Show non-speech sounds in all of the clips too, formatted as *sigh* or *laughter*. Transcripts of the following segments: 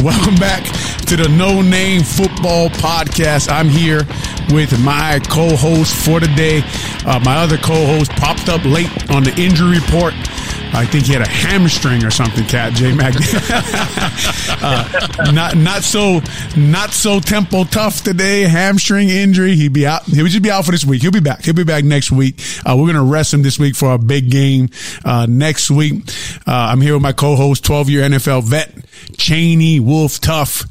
*laughs* welcome back to the No Name Football Podcast. I'm here with my co-host for the day. Uh, my other co-host popped up late on the injury report. I think he had a hamstring or something. Cat J Mac, *laughs* uh, not not so not so tempo tough today. Hamstring injury. He'd be out. He would just be out for this week. He'll be back. He'll be back next week. Uh, we're gonna rest him this week for a big game uh, next week. Uh, I'm here with my co-host, 12 year NFL vet, Cheney Wolf Tough.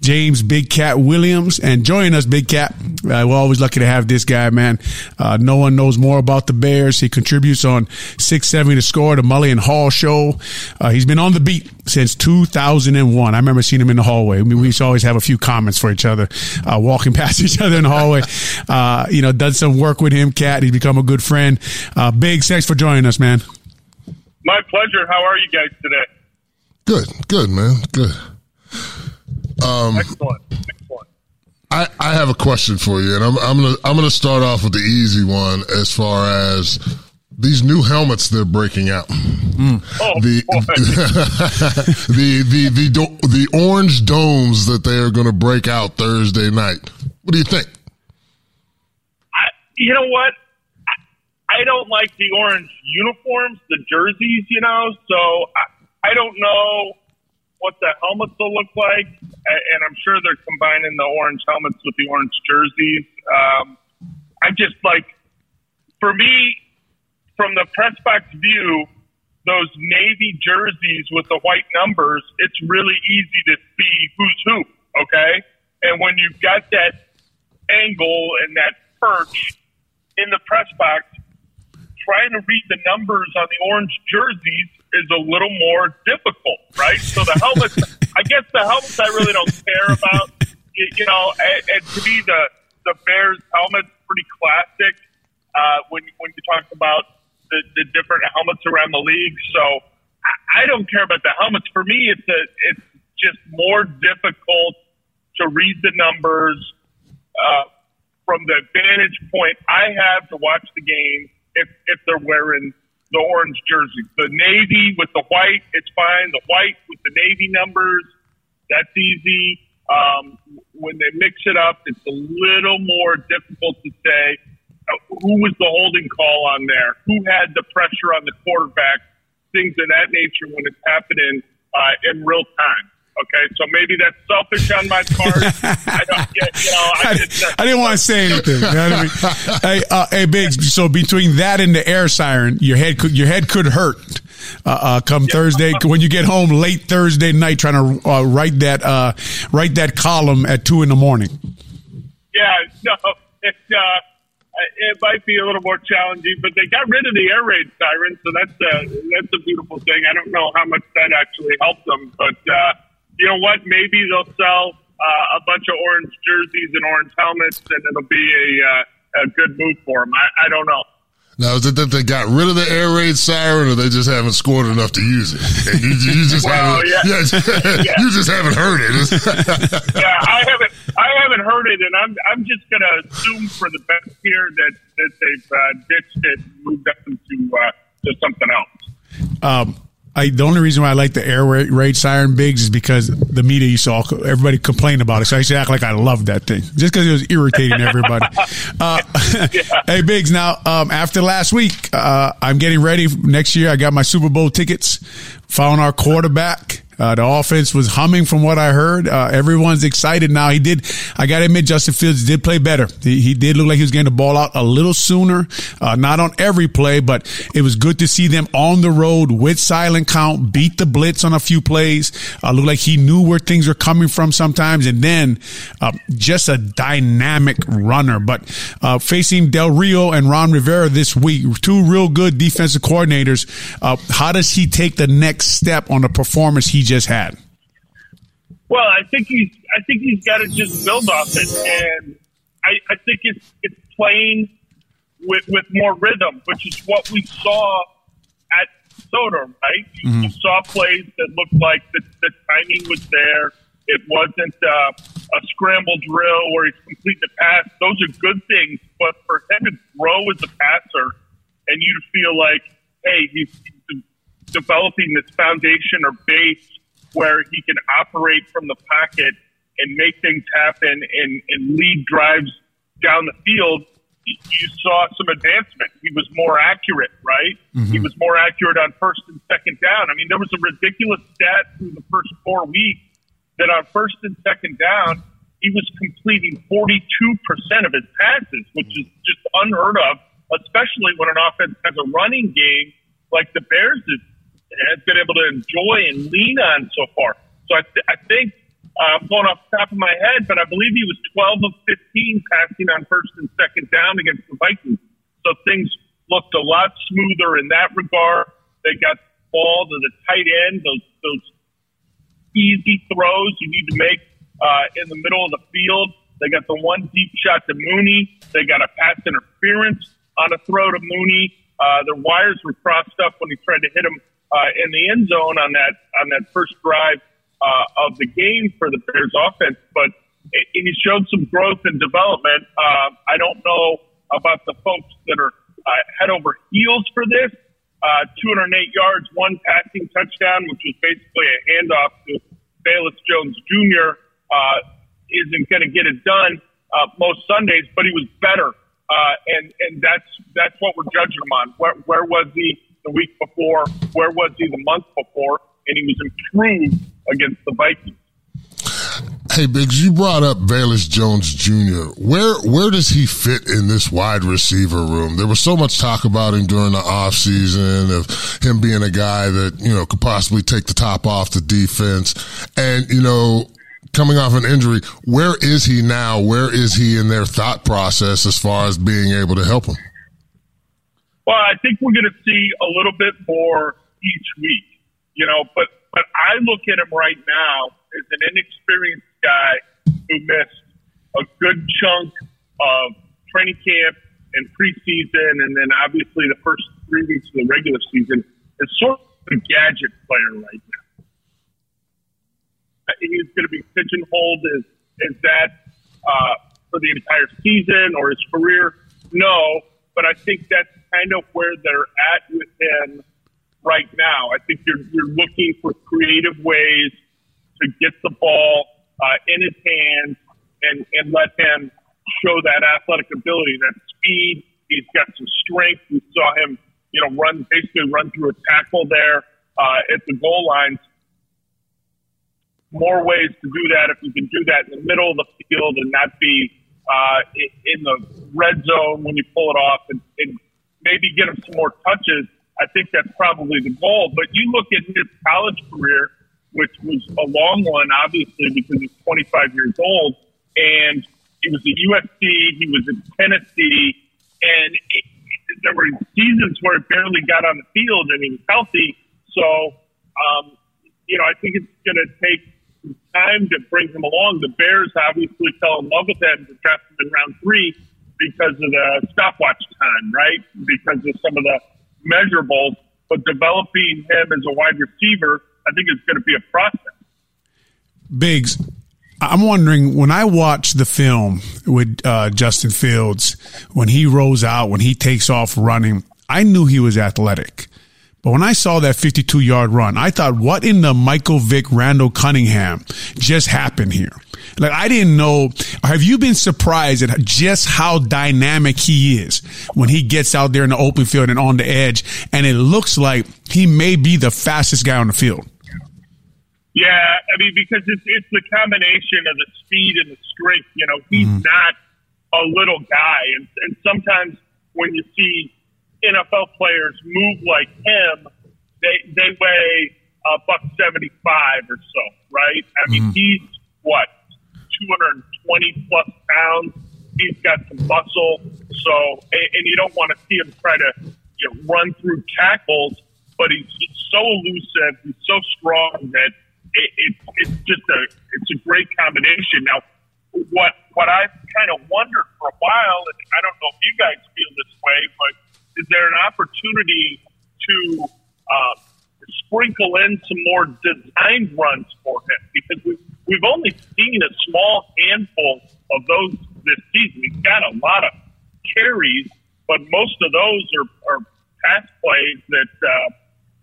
James Big Cat Williams. And joining us, Big Cat, uh, we're always lucky to have this guy, man. Uh, no one knows more about the Bears. He contributes on 670 The Score, the Mully and Haugh show. Uh, he's been on the beat since 2001. I remember seeing him in the hallway. I mean, we used to always have a few comments for each other, uh, walking *laughs* past each other in the hallway. Uh, you know, done some work with him, Cat. He's become a good friend. Uh, Big, thanks for joining us, man. My pleasure. How are you guys today? Good, good, man. Good. Um, excellent, excellent. I, I have a question for you, and I'm I'm gonna I'm gonna start off with the easy one as far as these new helmets they're breaking out. Mm. Oh, the, *laughs* the, the the the the orange domes that they are going to break out Thursday night. What do you think? I, you know what? I, I don't like the orange uniforms, the jerseys. You know, so I, I don't know what the helmets will look like, and I'm sure they're combining the orange helmets with the orange jerseys. Um, I just like, for me, from the press box view, those navy jerseys with the white numbers, it's really easy to see who's who. Okay, and when you've got that angle and that perch in the press box, trying to read the numbers on the orange jerseys is a little more difficult, right? So the helmets, *laughs* I guess the helmets I really don't care about. *laughs* You, you know, and, and to me the the Bears helmet's pretty classic uh, when when you talk about the, the different helmets around the league. So I, I don't care about the helmets. For me, it's a it's just more difficult to read the numbers uh, from the vantage point I have to watch the game if if they're wearing the orange jerseys. The navy with the white, it's fine. The white with the navy numbers, that's easy. Um, when they mix it up, it's a little more difficult to say uh, who was the holding call on there, who had the pressure on the quarterback, things of that nature when it's happening uh, in real time. Okay, so maybe that's selfish on my part. *laughs* I, don't, you know, I, just, uh, I, didn't want to say anything. I mean? *laughs* hey, uh, hey, Biggs. So between that and the air siren, your head could your head could hurt. Uh, uh, come yeah. Thursday *laughs* when you get home late Thursday night, trying to uh, write that uh, write that column at two in the morning. Yeah, no, it it might be a little more challenging, but they got rid of the air raid siren, so that's a that's a beautiful thing. I don't know how much that actually helped them, but you know what? Maybe they'll sell uh, a bunch of orange jerseys and orange helmets, and it'll be a, uh, a good move for them. I, I don't know. Now, is it that they got rid of the air raid siren, or they just haven't scored enough to use it? And *laughs* you, you just well, haven't, yeah. *laughs* Yeah, yeah. you just haven't heard it. *laughs* yeah, I haven't, I haven't heard it, and I'm, I'm just going to assume for the best here that, that they've uh, ditched it, and moved up into uh, to something else. Um, I, the only reason why I like the air raid siren Biggs is because the media used to all everybody complain about it. So I used to act like I loved that thing just because it was irritating *laughs* everybody. Uh, yeah. *laughs* hey Biggs, now um, after last week, uh, I'm getting ready next year. I got my Super Bowl tickets. Found our quarterback. Uh, the offense was humming from what I heard. Uh, everyone's excited now. He did, I got to admit, Justin Fields did play better. He, he, did look like he was getting the ball out a little sooner. Uh, not on every play, but it was good to see them on the road with silent count, beat the blitz on a few plays. Uh, looked like he knew where things were coming from sometimes. And then, uh, just a dynamic runner. But, uh, facing Del Rio and Ron Rivera this week, two real good defensive coordinators. Uh, how does he take the next step on the performance he just had? Well, I think he's I think he's got to just build off it, and I, I think it's it's playing with with more rhythm, which is what we saw at Soda, right? Mm-hmm. You saw plays that looked like the, the timing was there. It wasn't uh, a scramble drill where he's complete the pass. Those are good things, but for him to grow as a passer and you to feel like, hey, he's developing this foundation or base where he can operate from the pocket and make things happen and, and lead drives down the field, you saw some advancement. He was more accurate, right? Mm-hmm. He was more accurate on first and second down. I mean, there was a ridiculous stat through the first four weeks that on first and second down, he was completing 42% of his passes, which is just unheard of, especially when an offense has a running game like the Bears has been able to enjoy and lean on so far. So I, th- I think uh, going off the top of my head, but I believe he was 12 of 15 passing on first and second down against the Vikings. So things looked a lot smoother in that regard. They got the ball to the tight end, those those easy throws you need to make uh, in the middle of the field. They got the one deep shot to Mooney. They got a pass interference on a throw to Mooney. Uh, their wires were crossed up when he tried to hit him in the end zone on that on that first drive uh, of the game for the Bears offense, but he showed some growth and development. Uh, I don't know about the folks that are uh, head over heels for this. Uh, 208 yards, one passing touchdown, which was basically a handoff to Velus Jones Jr. Uh, isn't going to get it done uh, most Sundays, but he was better, uh, and and that's that's what we're judging him on. Where, where was he the week before? Where was he the month before? And he was improved against the Vikings. Hey, Biggs, you brought up Velus Jones Jr. Where where does he fit in this wide receiver room? There was so much talk about him during the offseason of him being a guy that, you know, could possibly take the top off the defense. And, you know, coming off an injury, where is he now? Where is he in their thought process as far as being able to help him? Well, I think we're going to see a little bit more each week, you know, but but I look at him right now as an inexperienced guy who missed a good chunk of training camp and preseason, and then obviously the first three weeks of the regular season. Is sort of a gadget player right now. He's going to be pigeonholed as, as that uh, for the entire season or his career. No, but I think that's kind of where they're at with him right now. I think you're, you're looking for creative ways to get the ball uh, in his hands and, and let him show that athletic ability, that speed. He's got some strength. We saw him, you know, run basically run through a tackle there uh, at the goal lines. More ways to do that if you can do that in the middle of the field and not be uh, in the red zone when you pull it off and, and maybe get him some more touches I think that's probably the goal. But you look at his college career, which was a long one, obviously, because he's 25 years old, and he was at USC, he was at Tennessee, and it, there were seasons where he barely got on the field and he was healthy. So, um, you know, I think it's going to take some time to bring him along. The Bears obviously fell in love with him to draft him in round three because of the stopwatch time, right? Because of some of the measurables, but developing him as a wide receiver, I think it's going to be a process. Biggs, I'm wondering when I watch the film with uh, Justin Fields, when he rolls out, when he takes off running, I knew he was athletic. But when I saw that 52 yard run, I thought, what in the Michael Vick Randall Cunningham just happened here? Like, I didn't know. Have you been surprised at just how dynamic he is when he gets out there in the open field and on the edge? And it looks like he may be the fastest guy on the field. Yeah, I mean, because it's, it's the combination of the speed and the strength. You know, he's mm-hmm. not a little guy. And, and sometimes when you see NFL players move like him, they they weigh a buck seventy five or so, right? I mean, mm-hmm. he's what two hundred and twenty plus pounds. He's got some muscle, so and, and you don't want to see him try to you know run through tackles, but he's, so elusive, he's so strong that it, it, it's just a it's a great combination. Now, what what I kind of wondered for a while, and I don't know if you guys feel this way, but is there an opportunity to uh, sprinkle in some more designed runs for him? Because we've, we've only seen a small handful of those this season. He's got a lot of carries, but most of those are, are pass plays that, uh,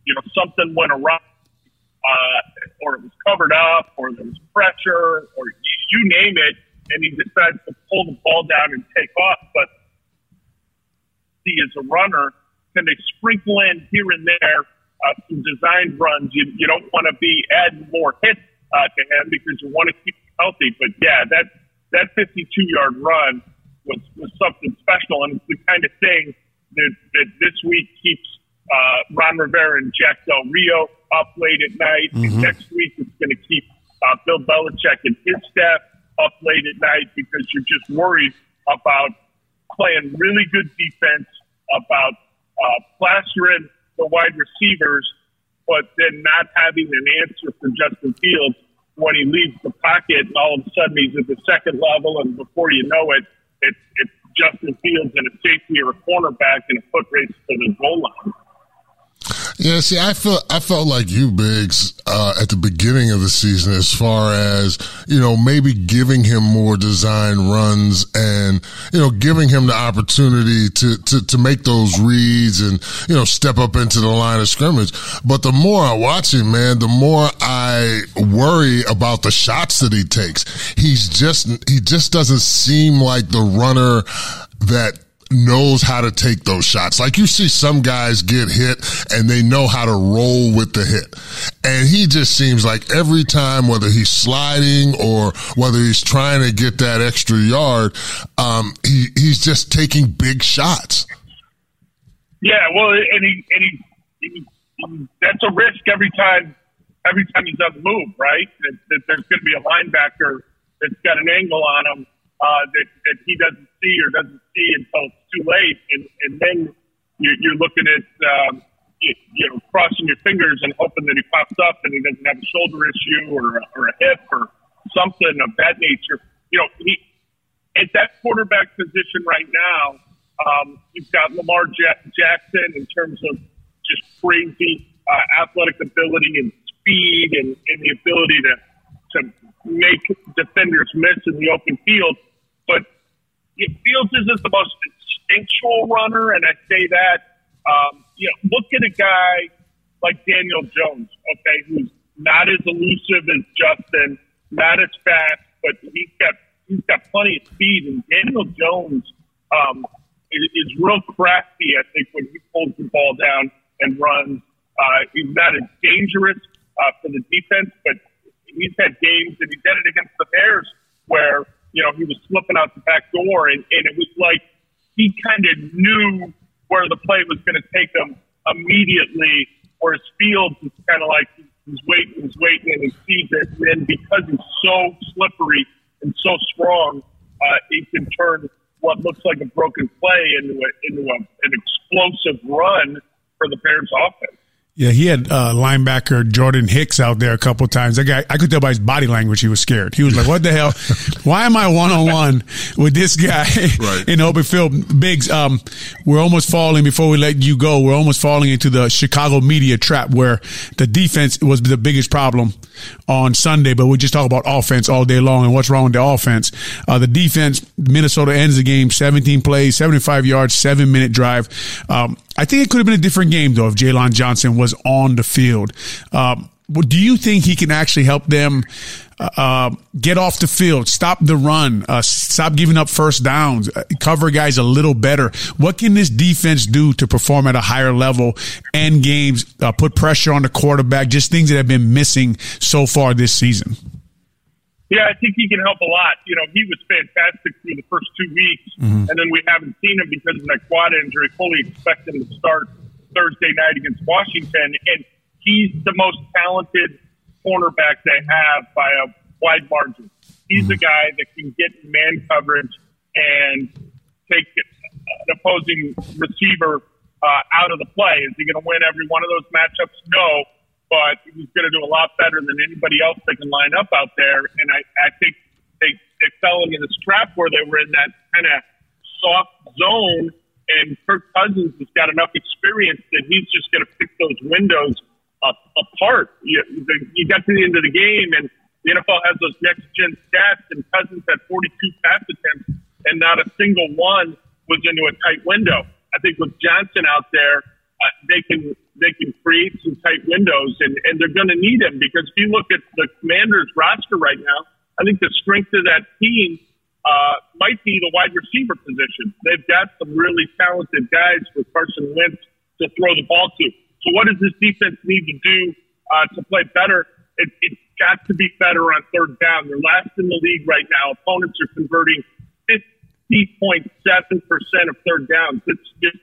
you know, something went awry uh, or it was covered up or there was pressure or you, you name it, and he decides to pull the ball down and take off. But he is a runner, can they sprinkle in here and there uh, some designed runs? You, you don't want to be adding more hits uh, to him because you want to keep him healthy. But yeah, that that 52 yard run was, was something special, and it's the kind of thing that, that this week keeps uh, Ron Rivera and Jack Del Rio up late at night. Mm-hmm. And next week, it's going to keep uh, Bill Belichick and his staff up late at night because you're just worried about playing really good defense, about uh, plastering the wide receivers, but then not having an answer for Justin Fields when he leaves the pocket, and all of a sudden he's at the second level, and before you know it, it's, it's Justin Fields and a safety or a cornerback in a foot race to the goal line. Yeah, see, I felt I felt like you, Biggs, uh, at the beginning of the season, as far as you know, maybe giving him more design runs and you know, giving him the opportunity to to to make those reads and you know, step up into the line of scrimmage. But the more I watch him, man, the more I worry about the shots that he takes. He's just he just doesn't seem like the runner that knows how to take those shots. Like you see some guys get hit and they know how to roll with the hit. And he just seems like every time, whether he's sliding or whether he's trying to get that extra yard, um, he, he's just taking big shots. Yeah, well, and he, and he, he, he that's a risk every time, every time on the move, right? That, that there's going to be a linebacker that's got an angle on him uh, that, that he doesn't see or doesn't see until too late. And, and then you're, you're looking at, um, you, you know, crossing your fingers and hoping that he pops up and he doesn't have a shoulder issue or, or a hip or something of that nature. You know, he, at that quarterback position right now, um, you've got Lamar J- Jackson in terms of just crazy uh, athletic ability and speed and, and the ability to, to make defenders miss in the open field. But Fields isn't the most instinctual runner, and I say that. Um, you know, look at a guy like Daniel Jones, okay, who's not as elusive as Justin, not as fast, but he's got he's got plenty of speed. And Daniel Jones um, is, is real crafty, I think, when he pulls the ball down and runs. Uh, he's not as dangerous uh, for the defense, but he's had games, and he did it against the Bears where you know, he was slipping out the back door, and, and it was like he kind of knew where the play was going to take him immediately. Whereas Fields is kind of like he's waiting, he's waiting, and he sees it. And because he's so slippery and so strong, uh, he can turn what looks like a broken play into a, into a, an explosive run for the Bears offense. Yeah, he had uh, linebacker Jordan Hicks out there a couple times. That guy, I could tell by his body language, he was scared. He was like, "What the hell? *laughs* Why am I one on one with this guy right. in open field?" Biggs, um, we're almost falling. Before we let you go, we're almost falling into the Chicago media trap where the defense was the biggest problem on Sunday. But we just talk about offense all day long and what's wrong with the offense. Uh, the defense, Minnesota ends the game 17 plays, 75 yards, seven minute drive. Um, I think it could have been a different game though if Jaylon Johnson was on the field. Um, do you think he can actually help them uh, uh, get off the field, stop the run, uh, stop giving up first downs, uh, cover guys a little better? What can this defense do to perform at a higher level end games, uh, put pressure on the quarterback, just things that have been missing so far this season? Yeah, I think he can help a lot. You know, he was fantastic through the first two weeks, mm-hmm. and then we haven't seen him because of that quad injury. Fully expect him to start Thursday night against Washington, and he's the most talented cornerback they have by a wide margin. He's mm-hmm. the guy that can get man coverage and take an opposing receiver uh, out of the play. Is he going to win every one of those matchups? No but he's going to do a lot better than anybody else that can line up out there. And I, I think they, they fell into this trap where they were in that kind of soft zone. And Kirk Cousins has got enough experience that he's just going to pick those windows up, apart. You, you got to the end of the game, and the NFL has those next gen stats, and Cousins had 42 pass attempts, and not a single one was into a tight window. I think with Johnson out there, they can they can create some tight windows, and and they're going to need him because if you look at the Commanders roster right now, I think the strength of that team uh, might be the wide receiver position. They've got some really talented guys with Carson Wentz to throw the ball to. So what does this defense need to do uh, to play better? It, it's got to be better on third down. They're last in the league right now. Opponents are converting 50.7% of third downs. It's just,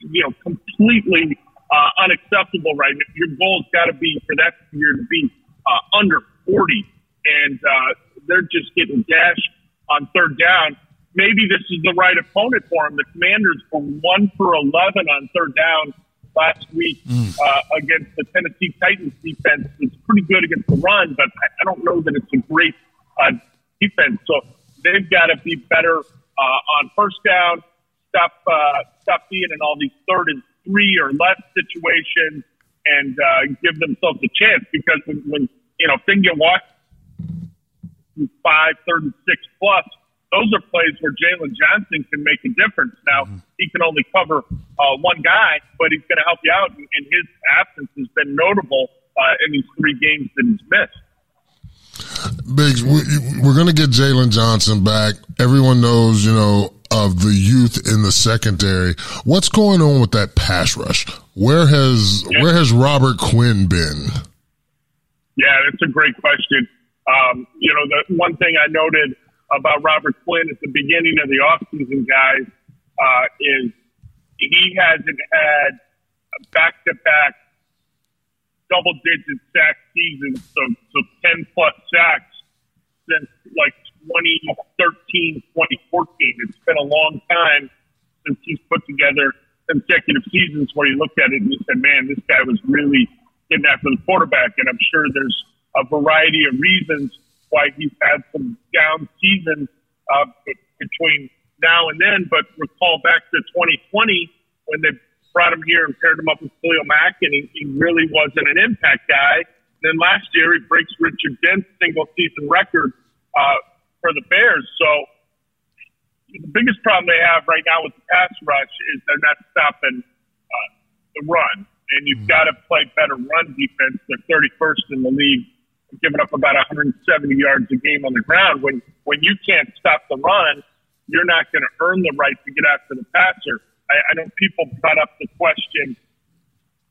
you know, completely uh, unacceptable right now. Your goal's got to be for that year to be uh, under 40. And uh, they're just getting gashed on third down. Maybe this is the right opponent for them. The Commanders were one for 11 on third down last week mm. uh, against the Tennessee Titans defense. It's pretty good against the run, but I don't know that it's a great uh, defense. So they've got to be better uh, on first down, stop uh, being in all these third and three or less situations, and uh, give themselves a chance. Because when, when you know things get walk five, third and six plus, those are plays where Jaylon Johnson can make a difference. Now, mm-hmm. he can only cover uh, one guy, but he's going to help you out, and, and his absence has been notable uh, in these three games that he's missed. Biggs, we're going to get Jaylon Johnson back. Everyone knows, you know, of the youth in the secondary. What's going on with that pass rush? Where has yeah. where has Robert Quinn been? Yeah, that's a great question. Um, you know, the one thing I noted about Robert Quinn at the beginning of the offseason, guys, uh, is he hasn't had back to back double digit sack seasons, so, so 10 plus sacks since like 2013, 2014. It's been a long time since he's put together consecutive seasons where you looked at it and you said, man, this guy was really getting after the quarterback. And I'm sure there's a variety of reasons why he's had some down seasons uh, between now and then. But recall back to 2020 when they brought him here and paired him up with Khalil Mack, and he, he really wasn't an impact guy. Then last year, he breaks Richard Dent's single season record uh, for the Bears. So the biggest problem they have right now with the pass rush is they're not stopping uh, the run. And you've mm-hmm. got to play better run defense. They're 31st in the league giving up about 170 yards a game on the ground. When when you can't stop the run, you're not going to earn the right to get after the passer. I, I know people brought up the question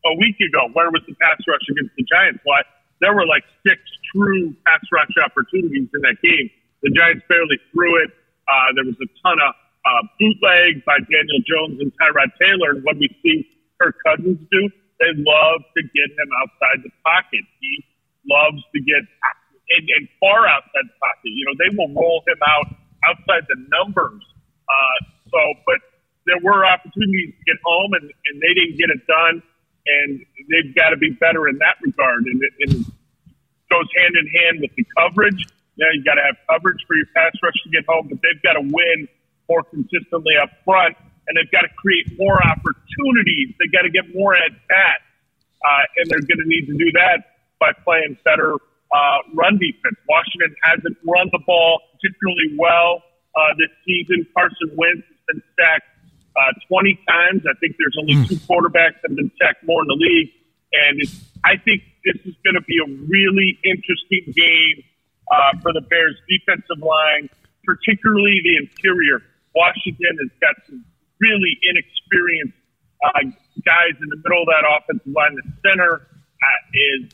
a week ago: where was the pass rush against the Giants? Why there were like six true pass rush opportunities in that game. The Giants barely threw it. Uh, there was a ton of uh, bootleg by Daniel Jones and Tyrod Taylor. And what we see Kirk Cousins do, they love to get him outside the pocket. He loves to get and, and far outside the pocket. You know, they will roll him out outside the numbers. Uh, so, but there were opportunities to get home, and, and they didn't get it done. And they've got to be better in that regard. And it, and goes hand in hand with the coverage. Know, you got to have coverage for your pass rush to get home, but they've got to win more consistently up front, and they've got to create more opportunities. They've got to get more at bats, uh, and they're going to need to do that by playing better uh, run defense. Washington hasn't run the ball particularly well uh, this season. Carson Wentz has been sacked uh, 20 times. I think there's only mm. two quarterbacks that have been sacked more in the league. And I think this is going to be a really interesting game uh, for the Bears' defensive line, particularly the interior. Washington has got some really inexperienced uh, guys in the middle of that offensive line. The center uh, is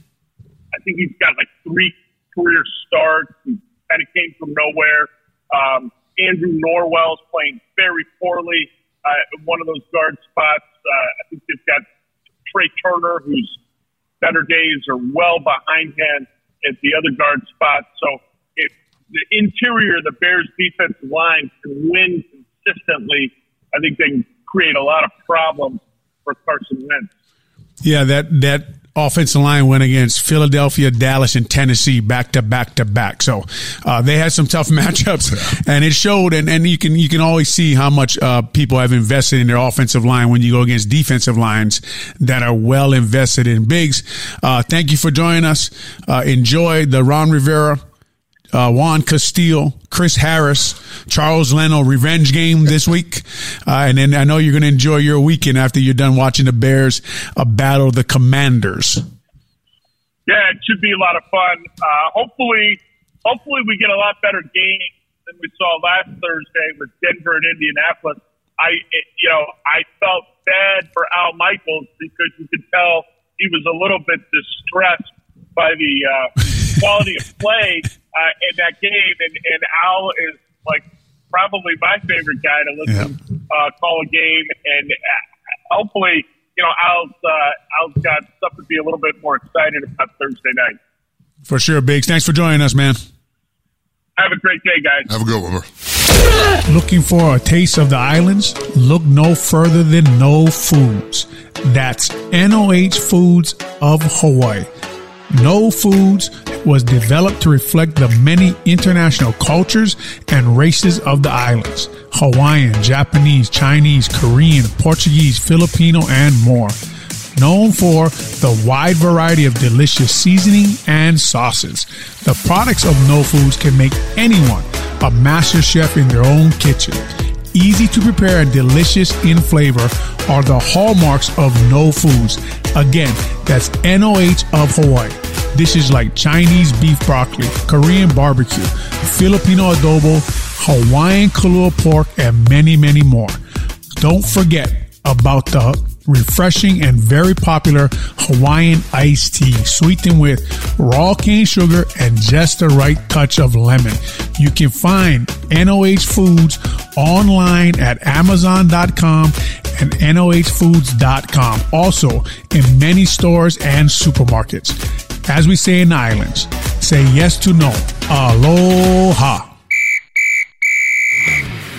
I think he's got like three career starts. He kind of came from nowhere. Um, Andrew Norwell's playing very poorly uh, one of those guard spots. Uh, I think they've got Trai Turner, whose better days are well behind him at the other guard spot. So if the interior of the Bears defensive line can win consistently, I think they can create a lot of problems for Carson Wentz. Yeah, that that offensive line went against Philadelphia, Dallas, and Tennessee back to back to back. So uh, they had some tough *laughs* matchups, and it showed. And, and you can you can always see how much uh, people have invested in their offensive line when you go against defensive lines that are well invested in. Biggs. uh, thank you for joining us. Uh, enjoy the Ron Rivera uh, Juan Castillo, Chris Harris, Charles Leno revenge game this week. Uh, and then I know you're going to enjoy your weekend after you're done watching the Bears uh, battle the Commanders. Yeah, it should be a lot of fun. Uh, hopefully, hopefully we get a lot better game than we saw last Thursday with Denver and Indianapolis. I, it, you know, I felt bad for Al Michaels because you could tell he was a little bit distressed by the uh, quality of play uh, in that game, and, and Al is like probably my favorite guy to listen uh, call a game, and uh, hopefully, you know, Al's uh, Al's got stuff to be a little bit more excited about Thursday night. For sure, Biggs. Thanks for joining us, man. Have a great day, guys. Have a good one. Looking for a taste of the islands? Look no further than NOH Foods. That's NOH Foods of Hawaii. NOH Foods was developed to reflect the many international cultures and races of the islands Hawaiian, Japanese, Chinese, Korean, Portuguese, Filipino, and more. Known for the wide variety of delicious seasoning and sauces. The products of NOH Foods can make anyone a master chef in their own kitchen. Easy to prepare and delicious in flavor are the hallmarks of NOH Foods. Again, that's NOH of Hawaii. Dishes like Chinese beef broccoli, Korean barbecue, Filipino adobo, Hawaiian kalua pork, and many, many more. Don't forget about the refreshing and very popular Hawaiian iced tea, sweetened with raw cane sugar and just the right touch of lemon. You can find NOH Foods online at Amazon.com and NOHFoods.com. Also in many stores and supermarkets. As we say in the islands, say yes to no. Aloha.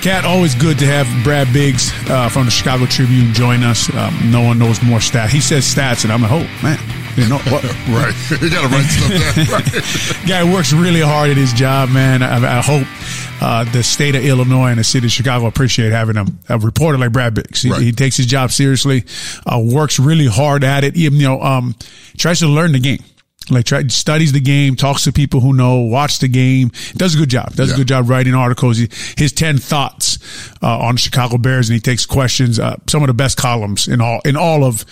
Cat, always good to have Brad Biggs uh, from the Chicago Tribune join us. Um, no one knows more stats. He says stats, and I'm like, oh man, you know what? *laughs* right, *laughs* you got to write stuff down. *laughs* Guy works really hard at his job, man. I, I hope uh, the state of Illinois and the city of Chicago appreciate having him a reporter like Brad Biggs. He, Right. he takes his job seriously, uh, works really hard at it. Even you know, um, tries to learn the game. Like try, studies the game, talks to people who know, watch the game, does a good job. Does a good job writing articles. He, his ten thoughts uh, on the Chicago Bears, and he takes questions. Uh, some of the best columns in all in all of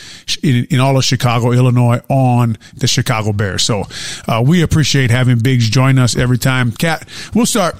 in, in all of Chicago, Illinois, on the Chicago Bears. So uh, we appreciate having Biggs join us every time. Cat, we'll start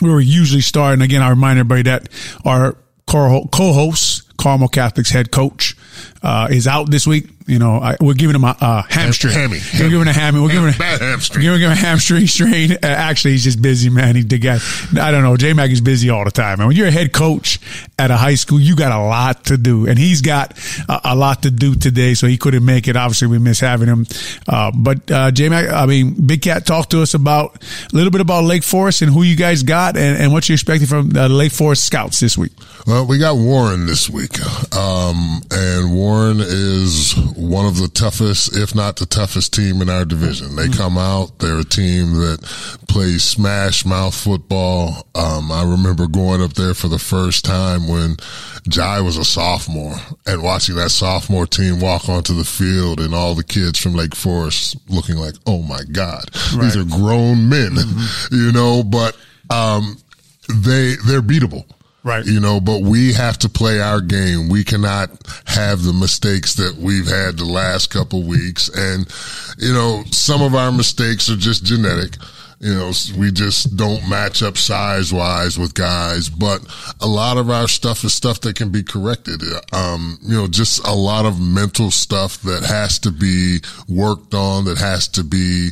where we usually start. And again, I remind everybody that our co- co-host, Carmel Catholics head coach, uh, is out this week. You know, I, we're giving him a, a hamstring. Hammy. We're giving him a hammy. We're giving him Bad hamstring. We're giving him a hamstring strain. Uh, actually, he's just busy, man. He the guy. I don't know. J Mac is busy all the time. And when you're a head coach at a high school, you got a lot to do, and he's got a, a lot to do today. So he couldn't make it. Obviously, we miss having him. Uh, but uh, J Mac, I mean, Big Cat, talk to us about a little bit about Lake Forest and who you guys got, and, and what you're expecting from the Lake Forest Scouts this week. Well, we got Warren this week. Um, and Warren is one of the toughest, if not the toughest team in our division. They come out, they're a team that plays smash mouth football. Um, I remember going up there for the first time when Jai was a sophomore and watching that sophomore team walk onto the field and all the kids from Lake Forest looking like, oh my God, these are grown men, you know, but, um, they, they're beatable Right. you know, but we have to play our game. We cannot have the mistakes that we've had the last couple weeks. And, you know, some of our mistakes are just genetic. You know, we just don't match up size wise with guys, but a lot of our stuff is stuff that can be corrected. Um, you know, just a lot of mental stuff that has to be worked on, that has to be,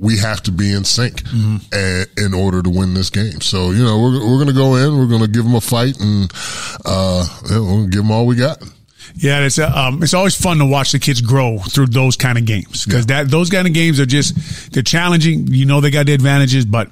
we have to be in sync and, in order to win this game. So, you know, we're, we're going to go in, we're going to give them a fight and, uh, yeah, to give them all we got. Yeah, it's uh, um, it's always fun to watch the kids grow through those kind of games because that those kind of games are just they're challenging. You know, they got the advantages, but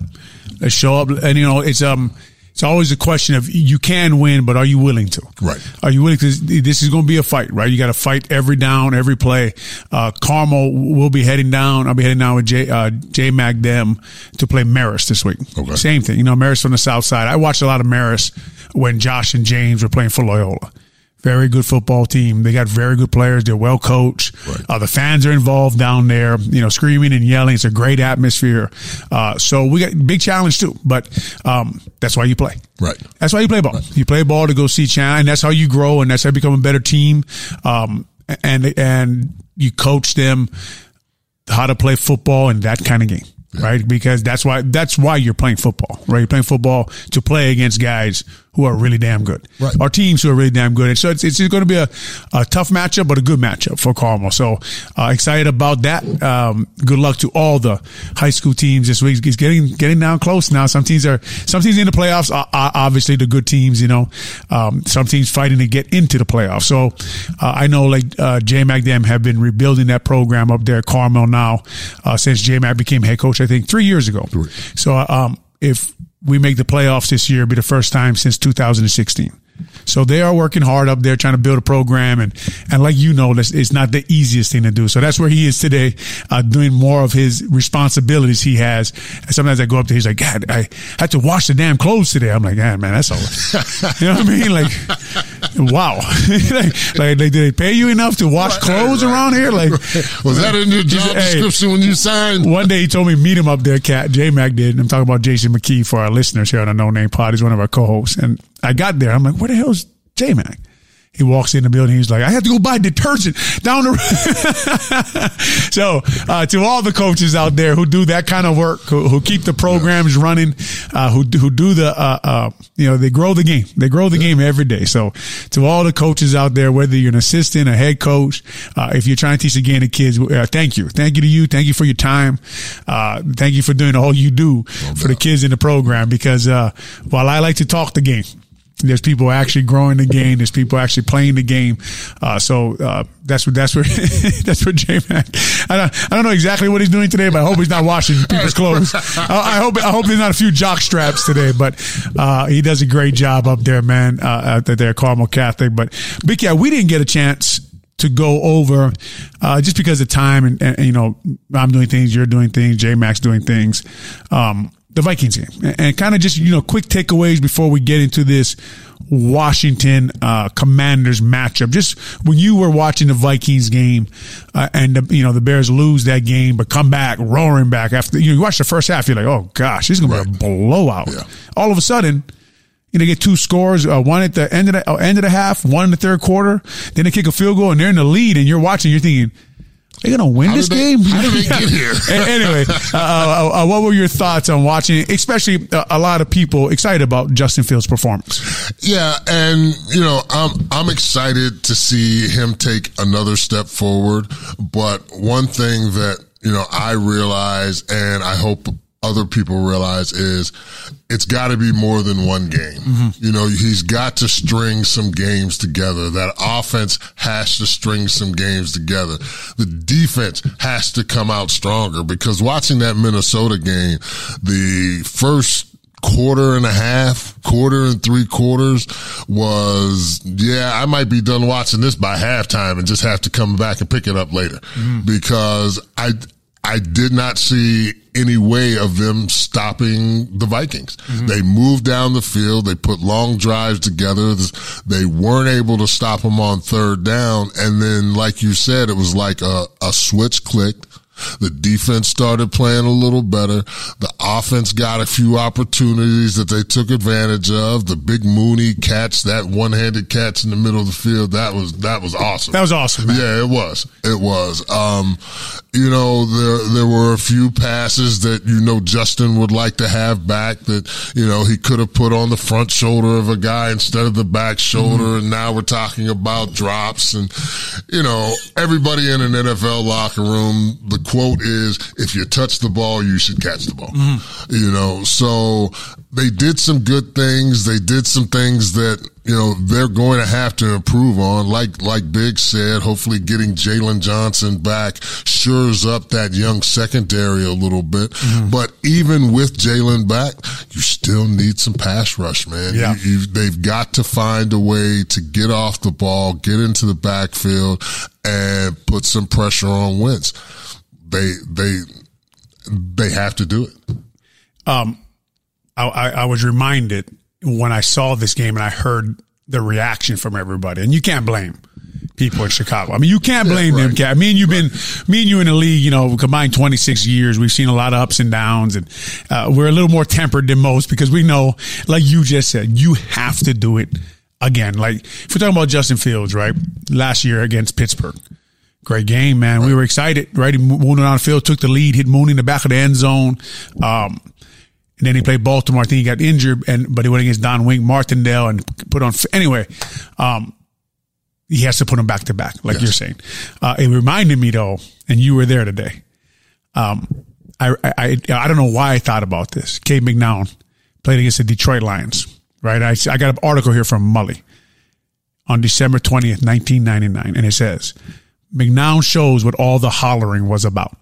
they show up and you know it's um it's always a question of you can win, but are you willing to? Right. Are you willing to? This is going to be a fight, right? You got to fight every down, every play. Uh, Carmel will be heading down. I'll be heading down with J uh, J Mac to play Marist this week. Okay. Same thing, you know, Marist from the south side. I watched a lot of Marist when Josh and James were playing for Loyola. Very good football team. They got very good players. They're well coached. Right. Uh, the fans are involved down there, you know, screaming and yelling. It's a great atmosphere. Uh, so we got big challenge too, but, um, that's why you play. Right. That's why you play ball. You play ball to go see China, and that's how you grow, and that's how you become a better team. Um, and and you coach them how to play football in that kind of game, right? Because that's why that's why you're playing football, right? You're playing football to play against guys who are really damn good, Right. Our teams who are really damn good, and so it's it's going to be a, a tough matchup, but a good matchup for Carmel. So uh, excited about that. Um, good luck to all the high school teams this week. It's getting getting down close now. Some teams are some teams in the playoffs. Are, are obviously the good teams, you know. Um, some teams fighting to get into the playoffs. So uh, I know like uh, J Mac them have been rebuilding that program up there at Carmel now uh, since J Mac became head coach. I think three years ago. So um, if we make the playoffs this year, be the first time since 2016. So they are working hard up there trying to build a program. And, and like you know, that's, it's not the easiest thing to do. So that's where he is today, uh, doing more of his responsibilities he has. And sometimes I go up there, he's like, God, I had to wash the damn clothes today. I'm like, yeah, man, that's all. you know what I mean? Like, wow. *laughs* like, like, did they pay you enough to wash clothes around here? Like, *laughs* Was that in your job Hey. description when you signed? one day he told me meet him up there, Cat. J Mac did. And I'm talking about Jason McKie for our listeners here on the No Name Pod. He's one of our co-hosts. And I got there. I'm like, where the hell's J Mac? He walks in the building. He's like, I have to go buy detergent down the. *laughs* so, uh, to all the coaches out there who do that kind of work, who, who keep the programs running, uh, who who do the, uh, uh, you know, they grow the game. They grow the game every day. So, to all the coaches out there, whether you're an assistant, a head coach, uh, if you're trying to teach again the kids, uh, thank you, thank you to you, thank you for your time, uh, thank you for doing all you do for the kids in the program. Because uh, while I like to talk the game. There's people actually growing the game. There's people actually playing the game. Uh, so uh, that's what that's where *laughs* that's what J Mac. I don't, I don't know exactly what he's doing today, but I hope he's not washing people's clothes. *laughs* I, I hope I hope there's not a few jock straps today, but uh, he does a great job up there, man. Uh, out there, Carmel Catholic. But Big yeah, we didn't get a chance to go over uh, just because of time and, and, you know I'm doing things, you're doing things, J Max doing things. Um, the Vikings game and, kind of just you know quick takeaways before we get into this Washington uh, Commanders matchup. Just when you were watching the Vikings game uh, and the, you know the Bears lose that game but come back roaring back after you know you watch the first half, you're like, oh gosh, this is gonna be a blowout. Yeah. All of a sudden. You know, get two scores, uh, one at the end of the uh, end of the half, one in the third quarter. Then they kick a field goal, and they're in the lead. And you're watching, you're thinking, they're gonna win How this they- game. how did they get here? *laughs* Anyway, uh, uh, uh, what were your thoughts on watching? Especially uh, a lot of people excited about Justin Fields' performance. Yeah, and you know, I'm I'm excited to see him take another step forward. But one thing that you know I realize, and I hope other people realize, is it's got to be more than one game. Mm-hmm. You know, he's got to string some games together. That offense has to string some games together. The defense has to come out stronger because watching that Minnesota game, the first quarter and a half, quarter and three quarters was, yeah, I might be done watching this by halftime and just have to come back and pick it up later mm-hmm. because I, I did not see any way of them stopping the Vikings. Mm-hmm. They moved down the field. They put long drives together. They weren't able to stop them on third down. And then, like you said, it was like a, a switch clicked. The defense started playing a little better. The offense got a few opportunities that they took advantage of. The big Mooney catch, that one-handed catch in the middle of the field, that was that was awesome. That was awesome, man. Yeah, it was. It was. Um, you know, there there were a few passes that you know Justin would like to have back that you know he could have put on the front shoulder of a guy instead of the back shoulder, and now we're talking about drops and you know everybody in an NFL locker room. The quote is, "If you touch the ball, you should catch the ball." You know, so they did some good things. They did some things that you know they're going to have to improve on. Like like Big said, hopefully getting Jaylon Johnson back shores up that young secondary a little bit. Mm-hmm. But even with Jaylon back, you still need some pass rush, man. Yeah. You, you, they've got to find a way to get off the ball, get into the backfield, and put some pressure on Wentz. They they they have to do it. Um, I, I, I was reminded when I saw this game and I heard the reaction from everybody, and you can't blame people in Chicago. I mean, you can't blame yeah, right. them, Cat. Me and you've been, me and you in the league, you know, combined 26 years. We've seen a lot of ups and downs and, uh, we're a little more tempered than most because we know, like you just said, you have to do it again. Like if we're talking about Justin Fields, right? Last year against Pittsburgh. Great game, man. Right. We were excited, right? He moved on the field, took the lead, hit Mooney in the back of the end zone. Um, and then he played Baltimore. I think he got injured, and but he went against Don Wink Martindale and put on. Anyway, um, he has to put them back to back, like yes. you're saying. Uh, it reminded me though, and you were there today. Um, I, I, I don't know why I thought about this. Cade McNown played against the Detroit Lions, right? I, I got an article here from Mully on December 20th, 1999, and it says, McNown shows what all the hollering was about.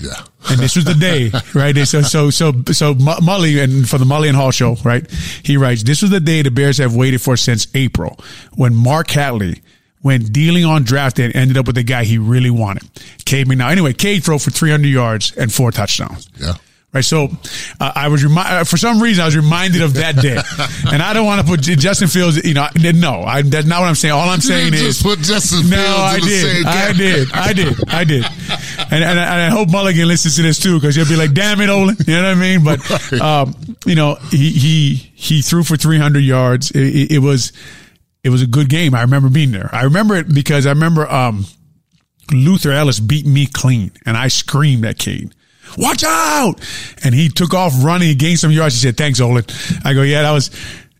Yeah. and this was the day, *laughs* right? So, so, so, so Mully and for the Mully and Hall show, right? He writes, this was the day the Bears have waited for since April when Mark Hatley, when dealing on draft day, ended up with the guy he really wanted. Cade now. Anyway, Cade throw for 300 yards and four touchdowns. Yeah. Right. So uh, I was reminded, uh, for some reason, I was reminded of that day. *laughs* and I don't want to put Justin Fields, you know, no, I, that's not what I'm saying. All I'm saying is. put Justin Fields no, I did. I did. I did. I did. And, and, and I hope Mulligan listens to this too, because he'll be like, damn it, Olin. You know what I mean? But, um, you know, he, he, he threw for 300 yards. It, it, it, was, it was a good game. I remember being there. I remember it because I remember, um, Luther Ellis beat me clean and I screamed at Cade watch out. And he took off running, he gained some yards. He said, thanks, Olin. I go, yeah, that was,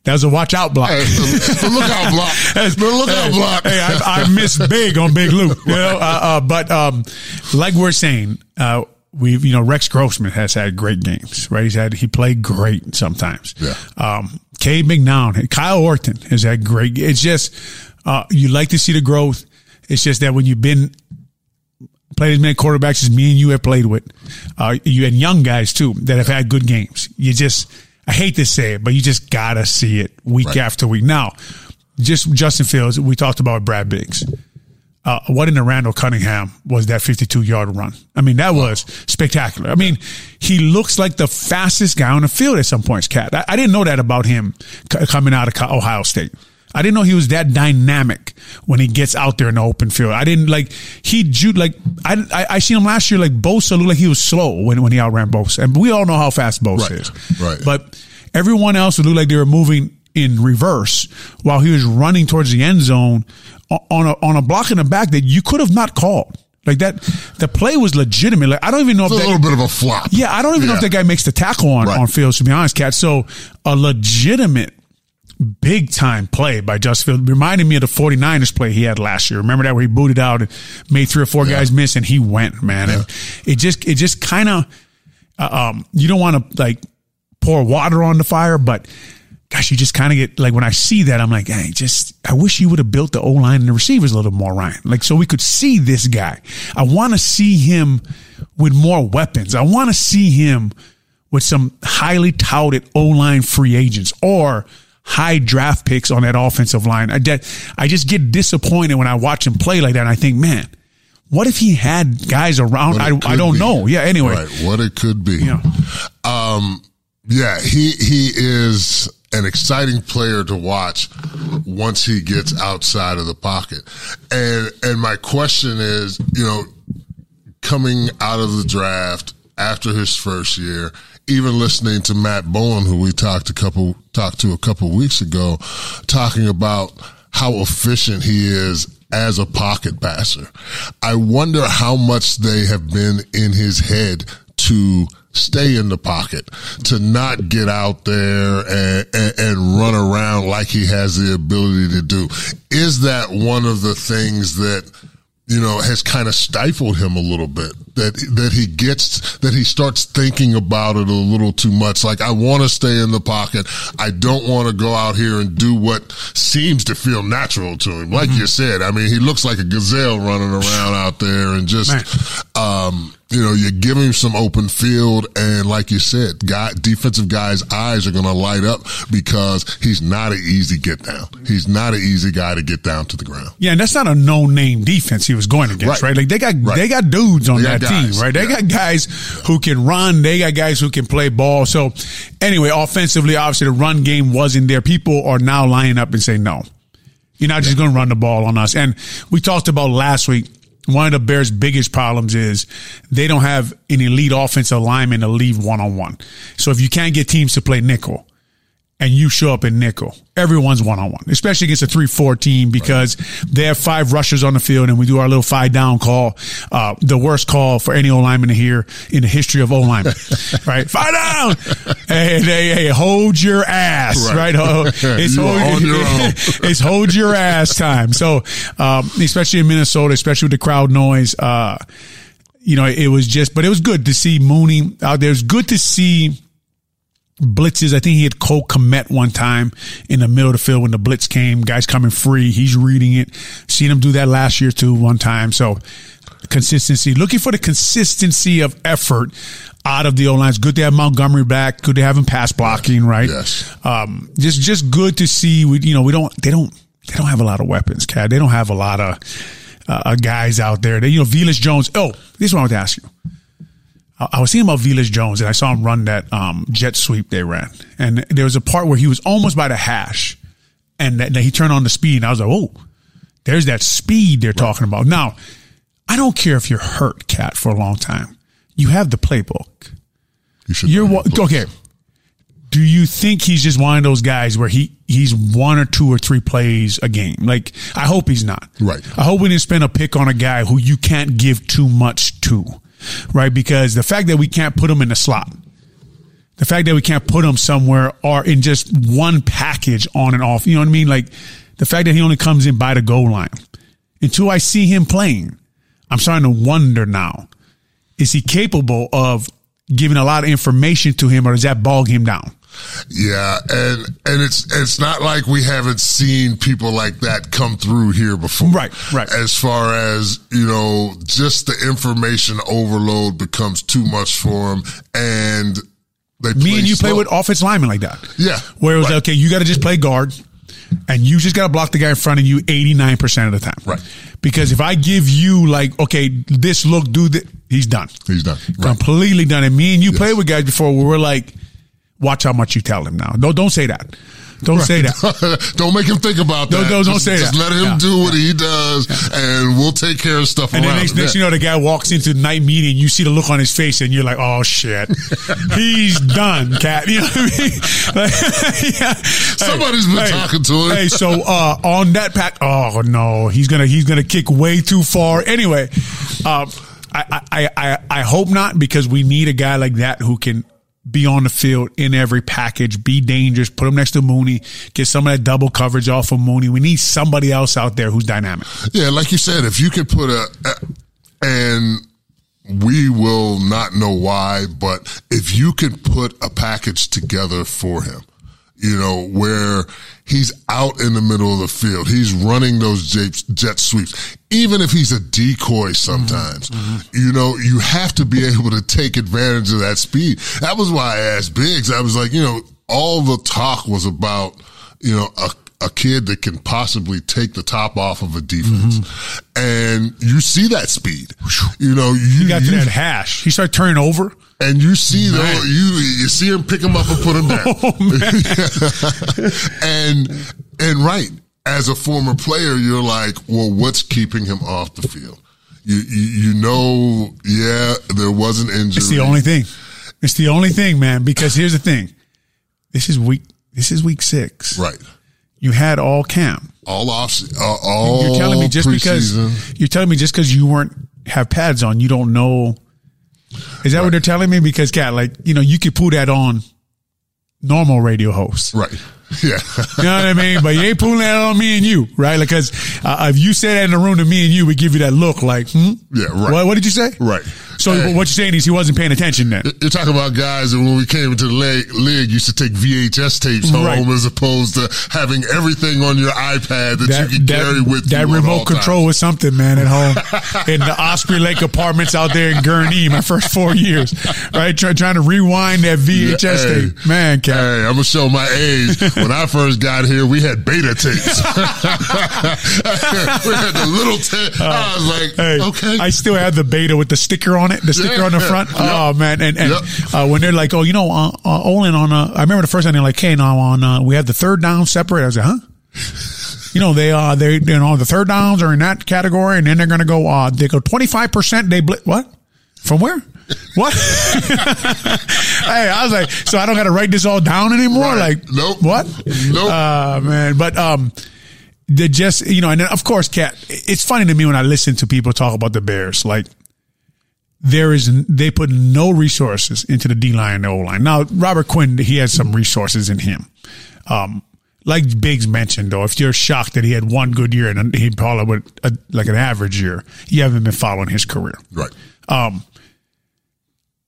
that was a watch out block. Hey, the, lookout block. the lookout *laughs* block. Hey, I, I missed big on Big Luke. You know, uh, uh, but um, like we're saying, uh, we've you know Rex Grossman has had great games, right? He's had he played great sometimes. Yeah. Um, Cade McNown, Kyle Orton has had great. It's just uh, you like to see the growth. It's just that when you've been played as many quarterbacks as me and you have played with. Uh, you and young guys too that have had good games. You just, I hate to say it, but you just gotta see it week right. after week. Now, just Justin Fields, we talked about Brad Biggs. Uh, what in the Randall Cunningham was that 52 yard run? I mean, that was spectacular. I mean, he looks like the fastest guy on the field at some points, Cat. I, I didn't know that about him c- coming out of Ohio State. I didn't know he was that dynamic when he gets out there in the open field. I didn't like he like I I, I seen him last year like Bosa looked like he was slow when when he outran Bosa, and we all know how fast Bosa right, is. Right. But everyone else would look like they were moving in reverse while he was running towards the end zone on a on a block in the back that you could have not called. Like that, the play was legitimate. Like I don't even know it's if a that, little bit of a flop. Yeah, I don't even yeah. know if that guy makes the tackle on right. on field. To be honest, cat. So a legitimate big time play by Justin Field. Reminded me of the 49ers play he had last year. Remember that where he booted out and made three or four yeah. guys miss and he went, man. Yeah. And it just, it just kind of, uh, um, you don't want to like pour water on the fire, but gosh, you just kind of get like when I see that, I'm like, hey, just I wish you would have built the O line and the receivers a little more, Ryan. Like so we could see this guy. I want to see him with more weapons. I want to see him with some highly touted O line free agents or high draft picks on that offensive line. I, I just get disappointed when I watch him play like that. And I think, man, what if he had guys around? I, I don't be. know. Yeah. Anyway, right. what it could be. Yeah. Um, yeah, he he is an exciting player to watch once he gets outside of the pocket. And and my question is, you know, coming out of the draft after his first year, even listening to Matt Bowen, who we talked a couple talked to a couple weeks ago, talking about how efficient he is as a pocket passer. I wonder how much they have been in his head to stay in the pocket, to not get out there and, and, and, run around like he has the ability to do. Is that one of the things that you know, has kind of stifled him a little bit. That that he gets that he starts thinking about it a little too much. Like I want to stay in the pocket. I don't want to go out here and do what seems to feel natural to him. Like mm-hmm. you said, I mean, he looks like a gazelle running around out there and just, um, you know, you give him some open field, and like you said, guy, defensive guys' eyes are going to light up because he's not an easy get down. He's not an easy guy to get down to the ground. Yeah, and that's not a no name defense he was going against, right? right? Like they got right. they got dudes on that team, right? They yeah. got guys who can run, they got guys who can play ball. So Anyway, offensively, obviously the run game wasn't there. People are now lining up and saying no. You're not just going to run the ball on us. And we talked about last week. One of the Bears' biggest problems is they don't have an elite offensive lineman to leave one on one. So if you can't get teams to play nickel, and you show up in nickel, everyone's one on one, especially against a three four team because right. they have five rushers on the field and we do our little five down call, uh, the worst call for any O lineman to hear in the history of O lineman, *laughs* right? Five down. hey, hey, hey, hold your ass, right? right? *laughs* It's, hold, your *laughs* it's hold your ass time. So, um, especially in Minnesota, especially with the crowd noise, uh, you know, it was just, but it was good to see Mooney out there. It's good to see blitzes. I think he had Cole Kmet one time in the middle of the field when the blitz came. Guys coming free. He's reading it. Seen him do that last year too, one time. So consistency. Looking for the consistency of effort out of the O lines. Good to have Montgomery back. Good to have him pass blocking. Right. Yes. Um, just just good to see. We you know we don't they don't they don't have a lot of weapons, Cat. They don't have a lot of uh, guys out there. They you know Velus Jones. Oh, this is what I want to ask you. I was seeing about Velus Jones and I saw him run that um, jet sweep they ran. And there was a part where he was almost by the hash and that, that he turned on the speed. And I was like, oh, there's that speed they're right. talking about. Now, I don't care if you're hurt, Cat, for a long time. You have the playbook. You should. You're okay. Do you think he's just one of those guys where he he's one or two or three plays a game? Like I hope he's not. Right. I hope we didn't spend a pick on a guy who you can't give too much to right? Because the fact that we can't put them in the slot, the fact that we can't put them somewhere or in just one package on and off, you know what I mean? Like the fact that he only comes in by the goal line. Until I see him playing, I'm starting to wonder now, is he capable of giving a lot of information to him or does that bog him down? Yeah, and and it's it's not like we haven't seen people like that come through here before. Right, right. As far as, you know, just the information overload becomes too much for them and they Me and you slow. play with offense linemen like that. Yeah. Where it was right. okay, you got to just play guard and you just got to block the guy in front of you 89% of the time. Right. Because if I give you like, okay, this look, do that, he's done. He's done. Right. Completely done. And me and you yes. played with guys before where we're like, Watch how much you tell him now. No, don't say that. Don't right. say that. *laughs* don't make him think about that. Don't, don't, don't say just that. Just let him yeah. do what yeah. he does, yeah. and we'll take care of stuff. And then next, next you know, the guy walks into the night meeting. You see the look on his face, and you're like, "Oh shit, *laughs* he's done, cat." *laughs* You know what I mean? Like. Somebody's been hey, talking to him. Hey, so uh, on that pack, oh no, he's gonna he's gonna kick way too far. Anyway, uh, I, I I I hope not because we need a guy like that who can be on the field in every package, be dangerous, put him next to Mooney, get some of that double coverage off of Mooney. We need somebody else out there who's dynamic. Yeah, like you said, if you could put a, a and we will not know why, but if you can put a package together for him, you know, where he's out in the middle of the field. He's running those jet sweeps. Even if he's a decoy sometimes, mm-hmm. you know, you have to be able to take advantage of that speed. That was why I asked Biggs. I was like, you know, all the talk was about, you know, a a kid that can possibly take the top off of a defense. Mm-hmm. And you see that speed. You know, you he got to that hash. He started turning over. And you see though, you you see him pick him up and put him down. *laughs* Oh, *laughs* and and right, as a former player, you're like, well, what's keeping him off the field? You, you, you know, yeah, there was an injury. It's the only thing. It's the only thing, man. Because here's the thing. This is week. This is week six. Right you had all camp, all off, uh, all. You're telling me just pre-season. because you're telling me just because you weren't have pads on, you don't know. Is that right. what they're telling me? Because cat, like you know, you could put that on normal radio hosts, right? *laughs* Yeah, you know what I mean. But you ain't pulling that on me and you, right? Like, because uh, if you said that in the room to me and you, we give you that look, like, hmm? yeah, right. What, what did you say? Right. So hey, what you're saying is he wasn't paying attention then. You're talking about guys that when we came into the league, league used to take VHS tapes home right. as opposed to having everything on your iPad that, that you can that, carry with that you. That remote control times. was something, man, at home *laughs* in the Osprey Lake apartments out there in Gurnee, my first four years, right? Try, trying to rewind that VHS yeah, hey, tape, man. Cat. Hey, I'm gonna show my age. When I first got here, we had beta tapes. *laughs* we had the little tape. I was like, Hey, okay. I still have the beta with the sticker on it, the sticker Yeah. on the front. Yep. Oh man, and and Yep. uh, when they're like, oh, you know, uh, uh, Olin on, uh, I remember the first time they're like, hey, now on, uh, we have the third down separate. I was like, huh? *laughs* You know, they uh they you know the third downs are in that category, and then they're gonna go uh they go twenty five percent. They bl- what from where? What? *laughs* hey, I was like, so I don't got to write this all down anymore. Right. Like, Nope. What? Nope. Uh, man, but um, they just you know, and then of course, cat. It's funny to me when I listen to people talk about the Bears. Like, there is they put no resources into the D line and the O line. Now, Robert Quinn, he has some resources in him. Um, like Biggs mentioned, though, if you're shocked that he had one good year and he probably would uh, like an average year, you haven't been following his career right.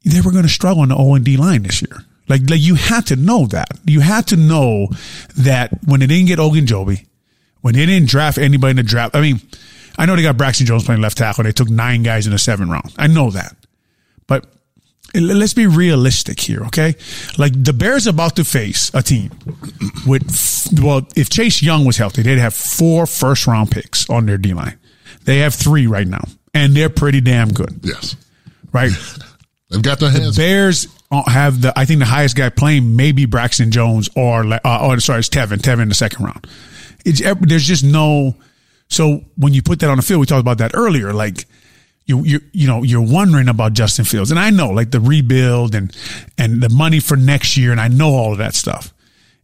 They were going to struggle on the O and D line this year. Like, like you had to know that. You had to know that when they didn't get Ogunjobi, when they didn't draft anybody in the draft. I mean, I know they got Braxton Jones playing left tackle. They took nine guys in the seventh round. I know that, but let's be realistic here, okay? Like the Bears about to face a team with, well, if Chase Young was healthy, they'd have four first round picks on their D line. They have three right now, and they're pretty damn good, Yes. right? *laughs* They've got their hands. Bears have the I think the highest guy playing maybe Braxton Jones or uh, or sorry it's Teven Teven in the second round. It's there's just no so when you put that on the field we talked about that earlier like you you you know you're wondering about Justin Fields and I know like the rebuild and and the money for next year and I know all of that stuff.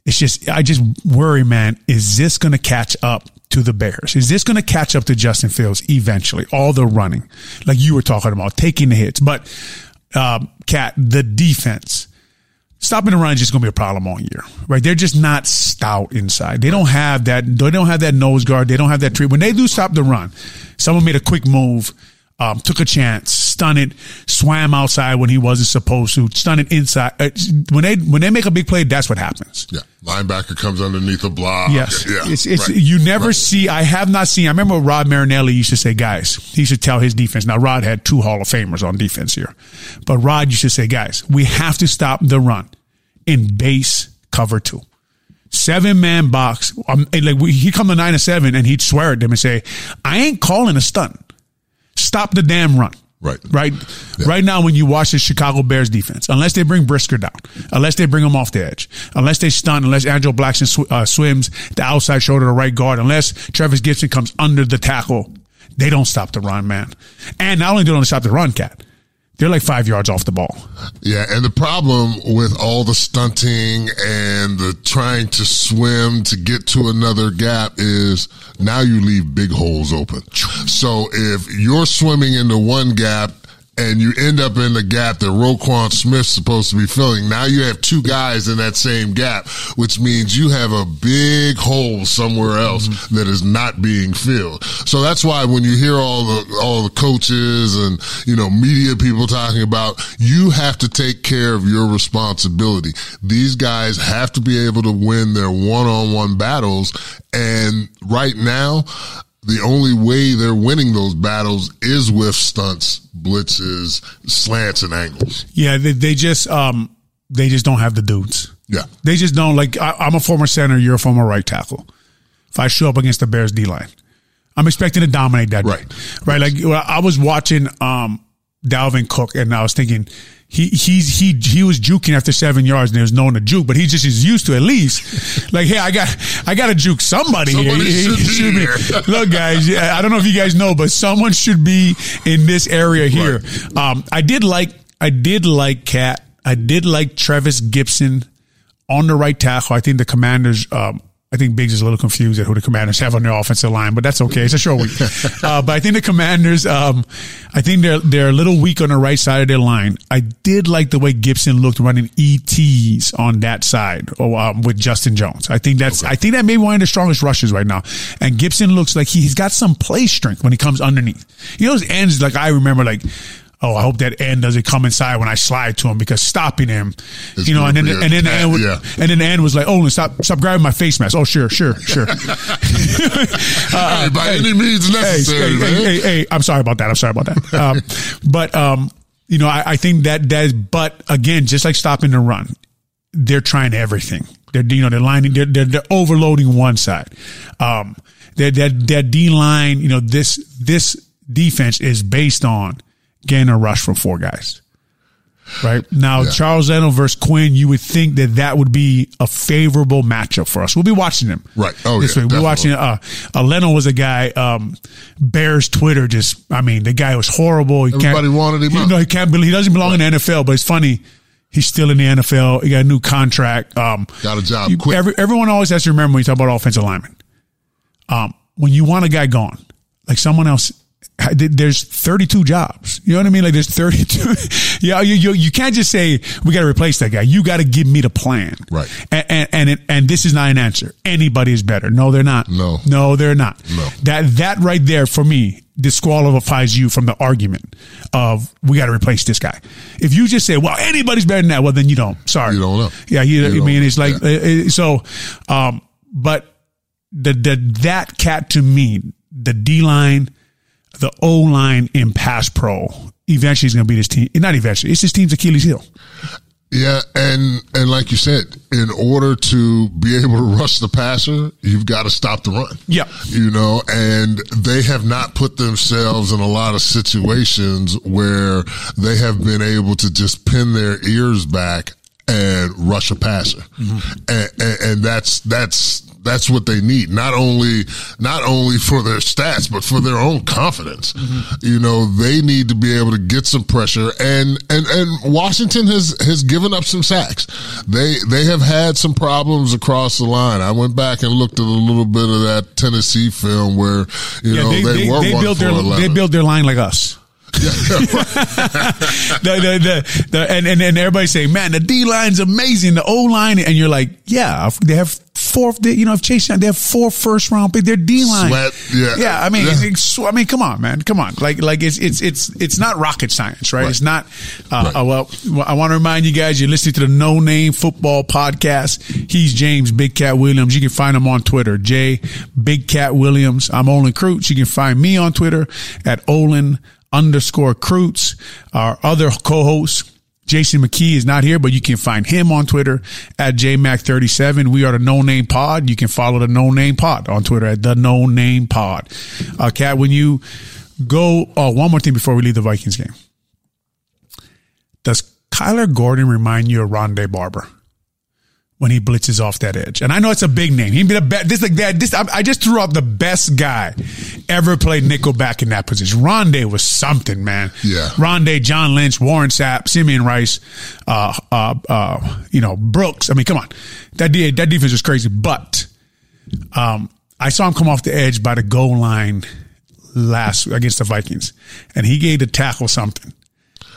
It's just I just worry man is this going to catch up to the Bears? Is this going to catch up to Justin Fields eventually? All the running like you were talking about taking the hits but um, Cat, the defense. Stopping the run is just going to be a problem all year, right? They're just not stout inside. They don't have that. They don't have that nose guard. They don't have that tree. When they do stop the run, someone made a quick move, um, took a chance, stunned it, swam outside when he wasn't supposed to, stunned it inside. Uh, When they when they make a big play, that's what happens. Yeah. Linebacker comes underneath the block. Yes. Yeah. It's, it's, right. you never Right. see, I have not seen, I remember Rod Marinelli used to say, guys, he should tell his defense. Now, Rod had two Hall of Famers on defense here, but Rod used to say, guys, we have to stop the run in base cover two. Seven man box. Um, like we, he'd come to nine and seven and he'd swear at them and say, I ain't calling a stunt. Stop the damn run. Right. Right. Right now, when you watch the Chicago Bears defense, unless they bring Brisker down, unless they bring him off the edge, unless they stun, unless Andrew Blackson sw- uh, swims the outside shoulder to right guard, unless Trevis Gipson comes under the tackle, they don't stop the run, man. And not only do they don't stop the run, cat, they're like five yards off the ball. Yeah, and the problem with all the stunting and the trying to swim to get to another gap is now you leave big holes open. So if you're swimming into one gap and you end up in the gap that Roquan Smith's supposed to be filling, now you have two guys in that same gap, which means you have a big hole somewhere else mm-hmm. that is not being filled. So that's why when you hear all the all the coaches and you know media people talking about you have to take care of your responsibility. These guys have to be able to win their one-on-one battles and right now the only way they're winning those battles is with stunts, blitzes, slants and angles. Yeah, they, they just um they just don't have the dudes. Yeah. They just don't like. I, I'm a former center. You're a former right tackle. If I show up against the Bears D line, I'm expecting to dominate that. Right. Day. Right. Like I was watching um Dalvin Cook, and I was thinking he he's he he was juking after seven yards, and there was no one to juke, but he just is used to at least *laughs* like, hey, I got I got to juke somebody. here. Somebody He- *laughs* he should be should here. Look, guys, yeah, I don't know if you guys know, but someone should be in this area here. Um, I did like I did like Cat. I did like Trevis Gipson on the right tackle. I think the Commanders. Um, I think Biggs is a little confused at who the Commanders have on their offensive line, but that's okay. It's a short week. *laughs* uh, but I think the Commanders. Um, I think they're they're a little weak on the right side of their line. I did like the way Gipson looked running ETs on that side or, um, with Justin Jones. I think that's I think that may be one of the strongest rushes right now. And Gipson looks like he's got some play strength when he comes underneath. You know, those ends like I remember like. Oh, I hope that end doesn't come inside when I slide to him because stopping him, It's you know, and then and then the end yeah. and then the end was like, oh, stop, stop grabbing my face mask. Oh, sure, sure, sure. *laughs* *laughs* Hey, by any means necessary, hey, hey, hey, hey, I'm sorry about that. I'm sorry about that. Um, *laughs* but um, you know, I, I think that that is. But again, just like stopping the run, they're trying everything They're you know they're lining they're they're, they're overloading one side. Um, that that that D line you know this this defense is based on getting a rush from four guys. Right now, Yeah. Charles Leno versus Quinn, you would think that that would be a favorable matchup for us. We'll be watching them. Right. Oh, this yeah, week. We're watching. Uh, uh, Leno was a guy. Um, Bears Twitter just. I mean, the guy was horrible. He Everybody can't, wanted him You know, he can't believe he doesn't belong in the NFL. But it's funny. He's still in the NFL. He got a new contract. Um, Got a job you- quick. every, everyone always has to remember when you talk about offensive linemen. Um, when you want a guy gone, like someone else, there's 32 jobs. You know what I mean? Like there's 32. *laughs* yeah, you, you you can't just say we got to replace that guy. You got to give me the plan. Right. And and and, it, and this is not an answer. Anybody is better. No, they're not. No. No, they're not. No. That that right there for me disqualifies you from the argument of we got to replace this guy. If you just say, well, anybody's better than that, well, then you don't. Sorry. You don't know. Yeah, you, You I mean, it's like uh, so. Um, but the the that cat to me, the D line, the O line in pass pro, eventually is going to be this team. Not eventually, it's this team's Achilles heel. Yeah, and and like you said, in order to be able to rush the passer, you've got to stop the run. Yeah. You know, and they have not put themselves in a lot of situations where they have been able to just pin their ears back and rush a passer. Mm-hmm. And, and, and that's that's that's what they need. Not only not only for their stats, but for their own confidence. Mm-hmm. You know, they need to be able to get some pressure and and and Washington has has given up some sacks. They they have had some problems across the line. I went back and looked at a little bit of that Tennessee film where you know they, they, they, were they one built their 11. they built their line like us. *laughs* the, the, the, the, and, and, and everybody say, man, the D line's amazing. The O line, and you're like, yeah, they have four, they, you know, if Chase, Young, they have four first round pick, their D line. Sweat, yeah. Yeah. I mean, Yeah. I mean, come on, man. Come on. Like, like it's, it's, it's, it's not rocket science, right? Right. It's not, uh, Right. uh, well, I want to remind you guys, you're listening to the No Name Football Podcast. He's James Big Cat Williams. You can find him on Twitter, J Big Cat Williams. I'm Olin Kreutz. You can find me on Twitter at Olin underscore Kreutz. Our other co-host, Jason McKie is not here, but you can find him on Twitter at JMac37. We are the No Name Pod. You can follow the No Name Pod on Twitter at the No Name Pod. Uh, Cat, when you go, oh, one more thing before we leave the Vikings game. Does Kyler Gordon remind you of Rondé Barber when he blitzes off that edge? And I know it's a big name. He'd be the best. This like that. This I, I just threw out the best guy ever played nickel back in that position. Rondé was something, man. Yeah. Rondé, John Lynch, Warren Sapp, Simeon Rice, uh, uh, uh, you know Brooks. I mean, come on, that de- that defense was crazy. But um, I saw him come off the edge by the goal line last against the Vikings, and he gave the tackle something.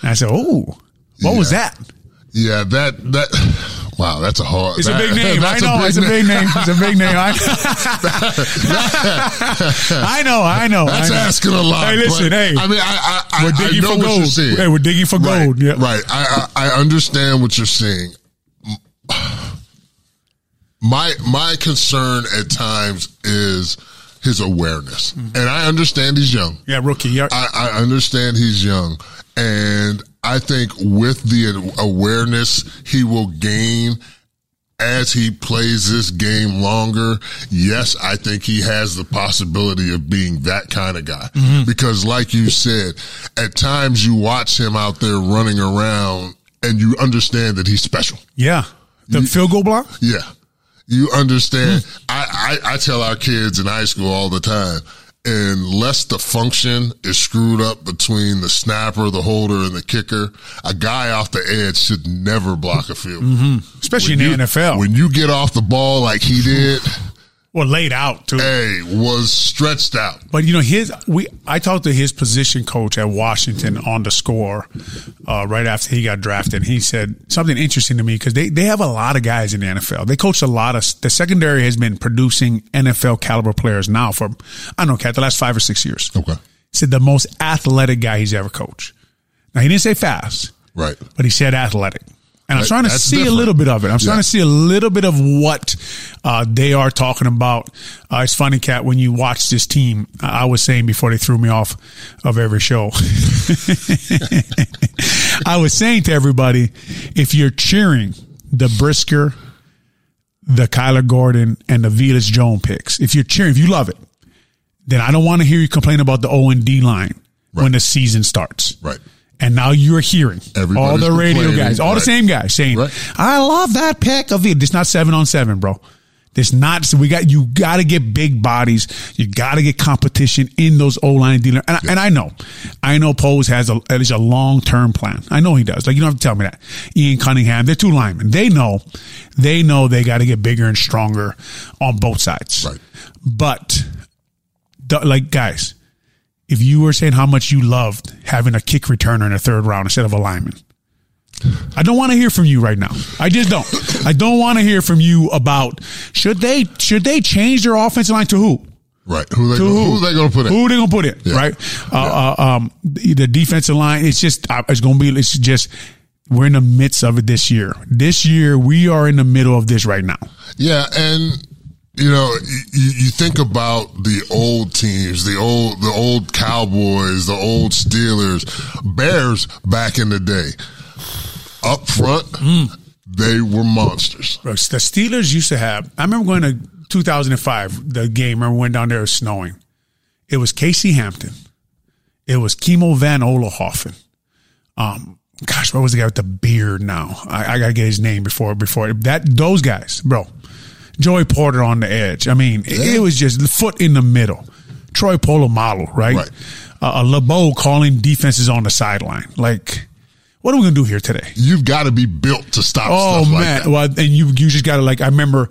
And I said, "Oh, what was that?" Yeah, that that wow, that's a hard. It's that- a big name. I know. it's a big name. It's a big name. I, *laughs* I know. I know. That's I know. asking a lot. Hey, listen. but, hey, I mean, I I, we're I, I digging know for what you're gold. saying. Hey, we're digging for right, gold. Yeah. right. I, I I understand what you're saying. My my concern at times is his awareness, Mm-hmm. and I understand he's young. Yeah, rookie. Yeah. I, I understand he's young, and I think with the awareness he will gain as he plays this game longer, yes, I think he has the possibility of being that kind of guy. Because, like you said, at times you watch him out there running around, and you understand that he's special. yeah. The field goal block. Yeah. You understand. Hmm. I, I, I tell our kids in high school all the time, unless the function is screwed up between the snapper, the holder, and the kicker, a guy off the edge should never block a field. Mm-hmm. Especially When in you- the NFL. When you get off the ball like he did, well, laid out too. hey, was stretched out. But you know, his we I talked to his position coach at Washington on the score uh, right after he got drafted. He said something interesting to me because they they have a lot of guys in the NFL. They coach a lot of the secondary has been producing NFL caliber players now for I don't know, Cat, the last five or six years. Okay. He said the most athletic guy he's ever coached. Now he didn't say fast, Right. but he said athletic. And I'm That- starting to see a little bit of it. I'm Yeah. to see a little bit of what uh, they are talking about. Uh, it's funny, Cat, when you watch this team, I was saying before they threw me off of every show, *laughs* I was saying to everybody, if you're cheering the Brisker the Kyler Gordon and the Velus Jones picks. If you're cheering, if you love it, then I don't want to hear you complain about the O and D line right. when the season starts. Right. And now you're hearing Everybody's all the radio guys, all right. the same guys saying, right. "I love that pick of it." It's not seven on seven, bro. There's not. So we got you. Got to get big bodies. You got to get competition in those O line dealer. And, yeah. and, I know, I know. Poles has a at least a long term plan. I know he does. Like you don't have to tell me that. Ian Cunningham, they're two linemen. They know, they know they got to get bigger and stronger on both sides. Right. But, like guys, if you were saying how much you loved having a kick returner in a third round instead of a lineman, I don't want to hear from you right now. I just don't. I don't want to hear from you about should they should they change their offensive line to who? Right. Who they, to gonna, who? who they going to put in? Who they going to put in? Yeah. Right. Uh, yeah. uh, um, the, the, defensive line. It's just uh, it's going to be. It's just we're in the midst of it this year. This year we are in the middle of this right now. Yeah, and you know, you, you, think about the old teams, the old, the old Cowboys, the old Steelers, Bears back in the day up front, mm. they were monsters. The Steelers used to have. I remember going to 2005, the game. I remember went down there, it was snowing. It was Casey Hampton. It was Kimo von Oelhoffen. Um, gosh, what was the guy with the beard now? I, I gotta get his name before before that. Those guys, bro. Joey Porter on the edge. I mean, yeah. it, was just foot in the middle. Troy Polamalu, right? right. Uh, LeBeau calling defenses on the sideline. Like, what are we gonna do here today? You've got to be built to stop. Oh man, like well, and you you just got to like. I remember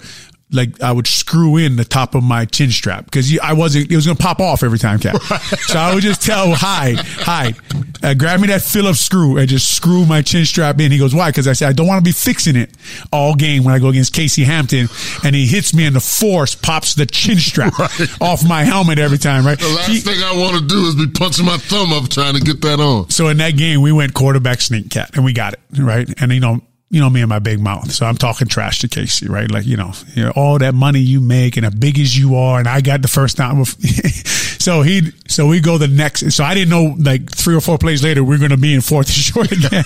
like I would screw in the top of my chin strap because I wasn't. It was going to pop off every time, cat. Right. So I would just tell hide, hide, uh, grab me that Phillips screw and just screw my chin strap in. He goes, why? Because I said I don't want to be fixing it all game when I go against Casey Hampton, and he hits me and the force pops the chin strap *laughs* right. off my helmet every time. Right. The last he, thing I want to do is be punching my thumb up trying to get that on. So in that game, we went quarterback sneak cat, and we got it right. And you know, you know me and my big mouth. So I'm talking trash to Casey, right? Like, you know, you know all that money you make and as big as you are. And I got the first down. *laughs* so he, so we go the next. So I didn't know like three or four plays later, we're going to be in fourth and *laughs* short again.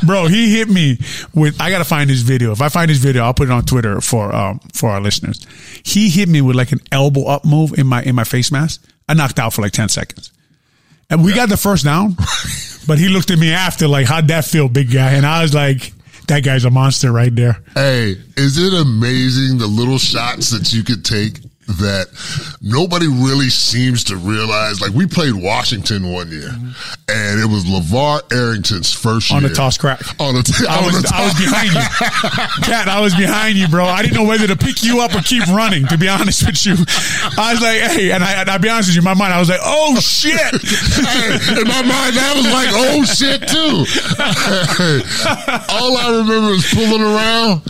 *laughs* Bro, he hit me with, I got to find his video. If I find his video, I'll put it on Twitter for, um, for our listeners. He hit me with like an elbow up move in my, in my face mask. I knocked out for like 10 seconds. And we yeah. got the first down. But he looked at me after like, how'd that feel, big guy? And I was like, that guy's a monster right there. Hey, is it amazing the little shots that you could take that nobody really seems to realize. Like we played Washington one year, mm-hmm. and it was LaVar Arrington's first on year. the toss crack. On the, on was, the I was behind you, *laughs* Cat. I was behind you, bro. I didn't know whether to pick you up or keep running. To be honest with you, I was like, hey, and I, I'll be honest with you, in my mind, I was like, oh shit. hey, in my mind, that was like, oh shit too. All I remember is pulling around,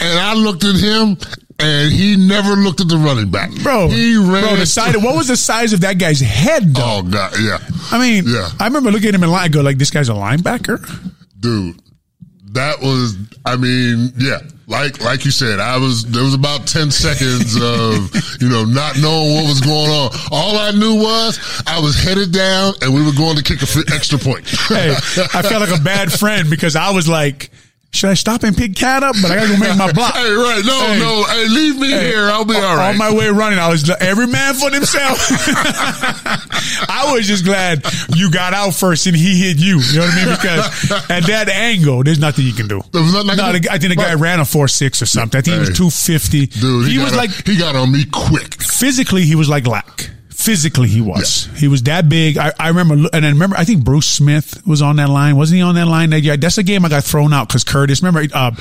and I looked at him, and he never looked at the running back. Bro, he ran. Bro, the size. What was the size of that guy's head? Though? Oh god, yeah. I mean, yeah. I remember looking at him in line. I go like, this guy's a linebacker, dude. That was. I mean, yeah. Like like you said, I was there was about ten seconds of *laughs* you know not knowing what was going on. All I knew was I was headed down, and we were going to kick a extra point. hey, I felt like a bad friend because I was like should I stop and pick cat up? But I gotta go make my block. *laughs* hey, right. No, hey, no. Hey, leave me hey, here. I'll be all right. On my way running, I was every man for himself. *laughs* I was just glad you got out first and he hit you. You know what I mean? Because at that angle, there's nothing you can do. no, I think the guy ran a four six or something. I think he was two fifty. Dude, he, he was like he got on me quick. Physically, he was like Lack physically he was. Yeah. He was that big. I, I remember, and I remember, I think Bruce Smith was on that line. Wasn't he on that line that year? That's the game I got thrown out because Curtis, remember, uh,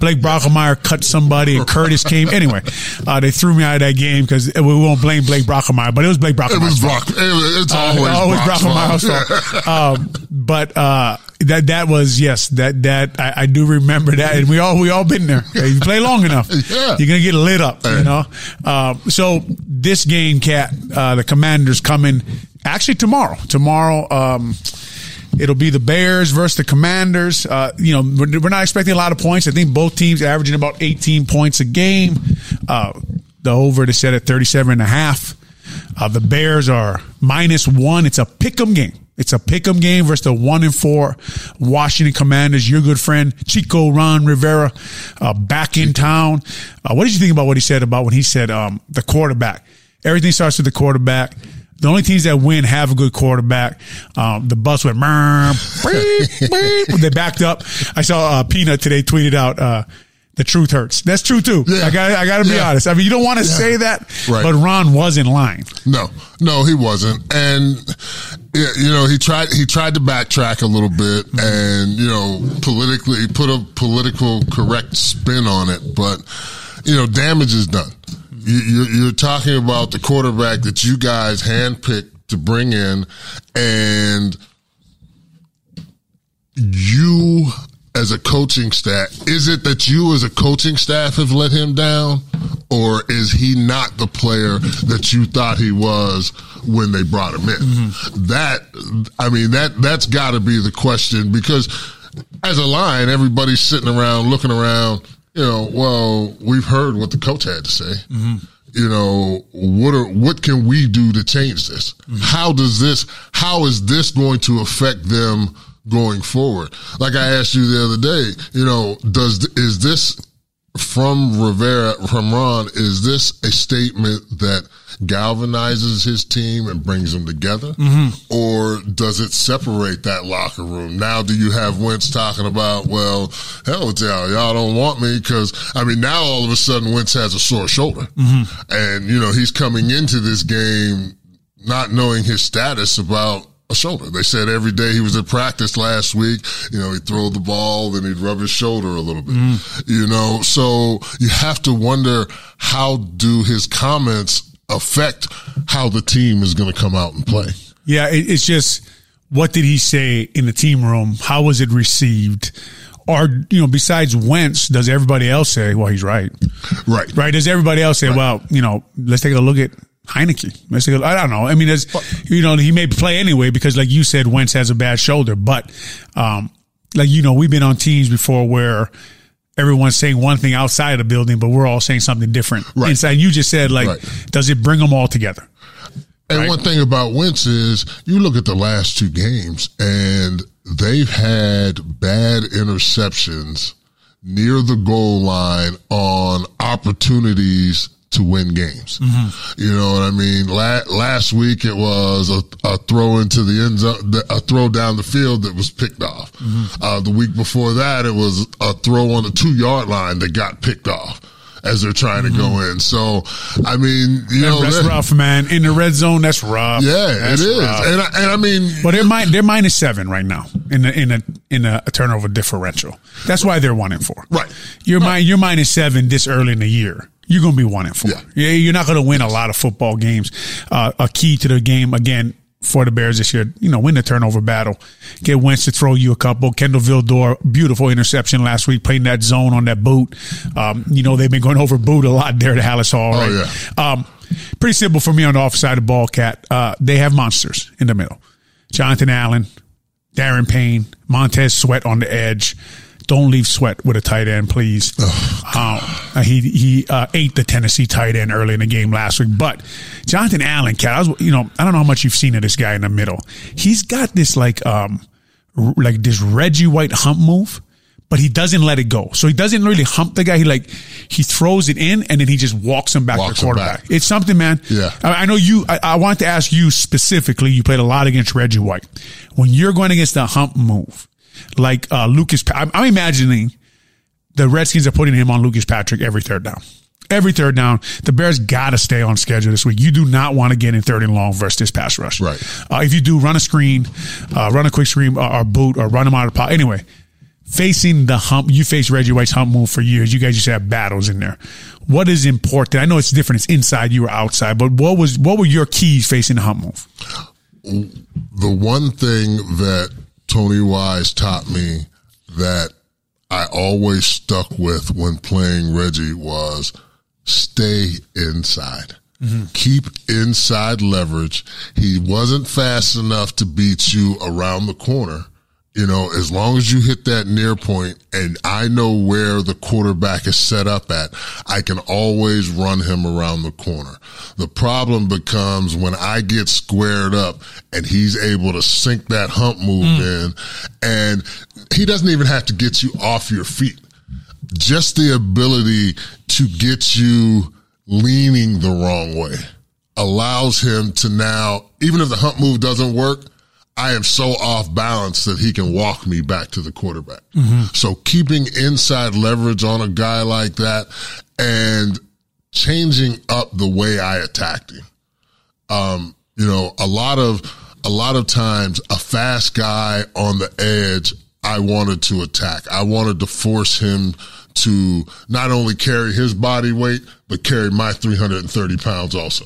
Blake Brockermeyer cut somebody and Curtis came. Anyway, uh, they threw me out of that game because we won't blame Blake Brockermeyer, but it was Blake Brockermeyer. It was Brock. It's always, uh, always Brockermeyer's um, but, uh, that that was yes that that I, I, do remember that and we all we all been there you play long enough *laughs* yeah. you're gonna get lit up you know uh, so this game cat uh, the commanders coming actually tomorrow tomorrow um, It'll be the Bears versus the Commanders. Uh, you know, we're, we're, not expecting a lot of points. I think both teams averaging about 18 points a game. Uh, the over is set at 37 and a half. Uh, the Bears are minus one. It's a pick 'em game. It's a pick'em game versus the one and four Washington Commanders. Your good friend Chico Ron Rivera, uh, back in town. Uh, what did you think about what he said about when he said um, the quarterback? Everything starts with the quarterback. The only teams that win have a good quarterback. Um, the bus went, beep, beep, they backed up. I saw uh, Peanut today tweeted out, uh, the truth hurts. That's true too. Yeah. I got I got to be yeah. honest. I mean, you don't want to yeah. say that, right. but Ron was in line. No, no, he wasn't. And you know, he tried he tried to backtrack a little bit mm-hmm. and you know, politically put a political correct spin on it, but you know, damage is done. You, you're talking about the quarterback that you guys handpicked to bring in, and you as a coaching staff, is it that you as a coaching staff have let him down, or is he not the player that you thought he was when they brought him in? Mm-hmm. That, I mean, that that's got to be the question because as a line, everybody's sitting around looking around. You know, well, we've heard what the coach had to say. Mm-hmm you know, what are, what can we do to change this? Mm-hmm. How does this, how is this going to affect them going forward. Like I asked you the other day, you know, does is this from Rivera from Ron? Is this a statement that galvanizes his team and brings them together, mm-hmm. or does it separate that locker room? Now, do you have Wentz talking about, well, hell with y'all, y'all don't want me because I mean, now all of a sudden Wentz has a sore shoulder, mm-hmm. and you know he's coming into this game not knowing his status about a shoulder. They said every day he was at practice last week, you know, he'd throw the ball, then he'd rub his shoulder a little bit, mm. you know, so you have to wonder how do his comments affect how the team is going to come out and play? Yeah. it's just, what did he say in the team room? How was it received? Or, you know, besides Wentz, does everybody else say, well, he's right? Right. Right. Does everybody else say, right. well, you know, let's take a look at Heinicke. I don't know. I mean, there's, you know, he may play anyway because, like you said, Wentz has a bad shoulder. But, um, like you know, we've been on teams before where everyone's saying one thing outside of the building, but we're all saying something different right. inside. You just said, like, right. does it bring them all together? And right? one thing about Wentz is you look at the last two games, and they've had bad interceptions near the goal line on opportunities to win games. Mm-hmm. You know what I mean? La- last week it was a, a, throw into the end zone, a throw down the field that was picked off. Mm-hmm. Uh, the week before that, it was a throw on the two yard line that got picked off as they're trying mm-hmm. to go mm-hmm. in. So, I mean, you that, know, that's rough, man. In the red zone, that's rough. Yeah, that's it is. And I, and I mean, well, they're min- they're minus seven right now in the, in a in a, a turnover differential. That's why they're one and four. Right. You're right. you're minus seven this early in the year you're going to be one and four. Yeah. You're not going to win a lot of football games. Uh, a key to the game again for the Bears this year, you know, win the turnover battle. Get Wentz to throw you a couple. Kindle Vildor, beautiful interception last week, playing that zone on that boot. Um, you know, they've been going *laughs* over boot a lot there to Halas Hall. Oh, right? Oh, yeah. Um, pretty simple for me on the offside of the ball, Cat. Uh, they have monsters in the middle. Jonathan Allen, Daron Payne, Montez Sweat on the edge. Don't leave Sweat with a tight end, please. Oh, he he uh, ate the Tennessee tight end early in the game last week. But Jonathan Allen, cat, I was, you know, I don't know how much you've seen of this guy in the middle. He's got this like um like this Reggie White hump move but he doesn't let it go. So he doesn't really hump the guy. He like he throws it in and then he just walks him back walks to quarterback. Back. It's something, man. Yeah. I, I know you. I, I want to ask you specifically. You played a lot against Reggie White. When you're going against the hump move, like uh, Lucas. I'm, I'm imagining the Redskins are putting him on Lucas Patrick every third down. Every third down, the Bears got to stay on schedule this week. You do not want to get in third and long versus this pass rush. Right. Uh, if you do, run a screen, uh, run a quick screen or, or, boot or run them out of the pot. Anyway, facing the hump, you face Reggie White's hump move for years. You guys just have battles in there. What is important? I know it's different. It's inside, you were outside, but what was what were your keys facing the hump move? The one thing that Tony Wise taught me that I always stuck with when playing Reggie was stay inside. Mm-hmm. Keep inside leverage. He wasn't fast enough to beat you around the corner You know, as long as you hit that near point and I know where the quarterback is set up at, I can always run him around the corner. The problem becomes when I get squared up and he's able to sink that hump move hmm. in and he doesn't even have to get you off your feet. Just the ability to get you leaning the wrong way allows him to now, even if the hump move doesn't work, I am so off balance that he can walk me back to the quarterback. So keeping inside leverage on a guy like that and changing up the way I attacked him. Um, you know, a lot of, a lot of times a fast guy on the edge, I wanted to attack. I wanted to force him to not only carry his body weight, but carry my 330 pounds also.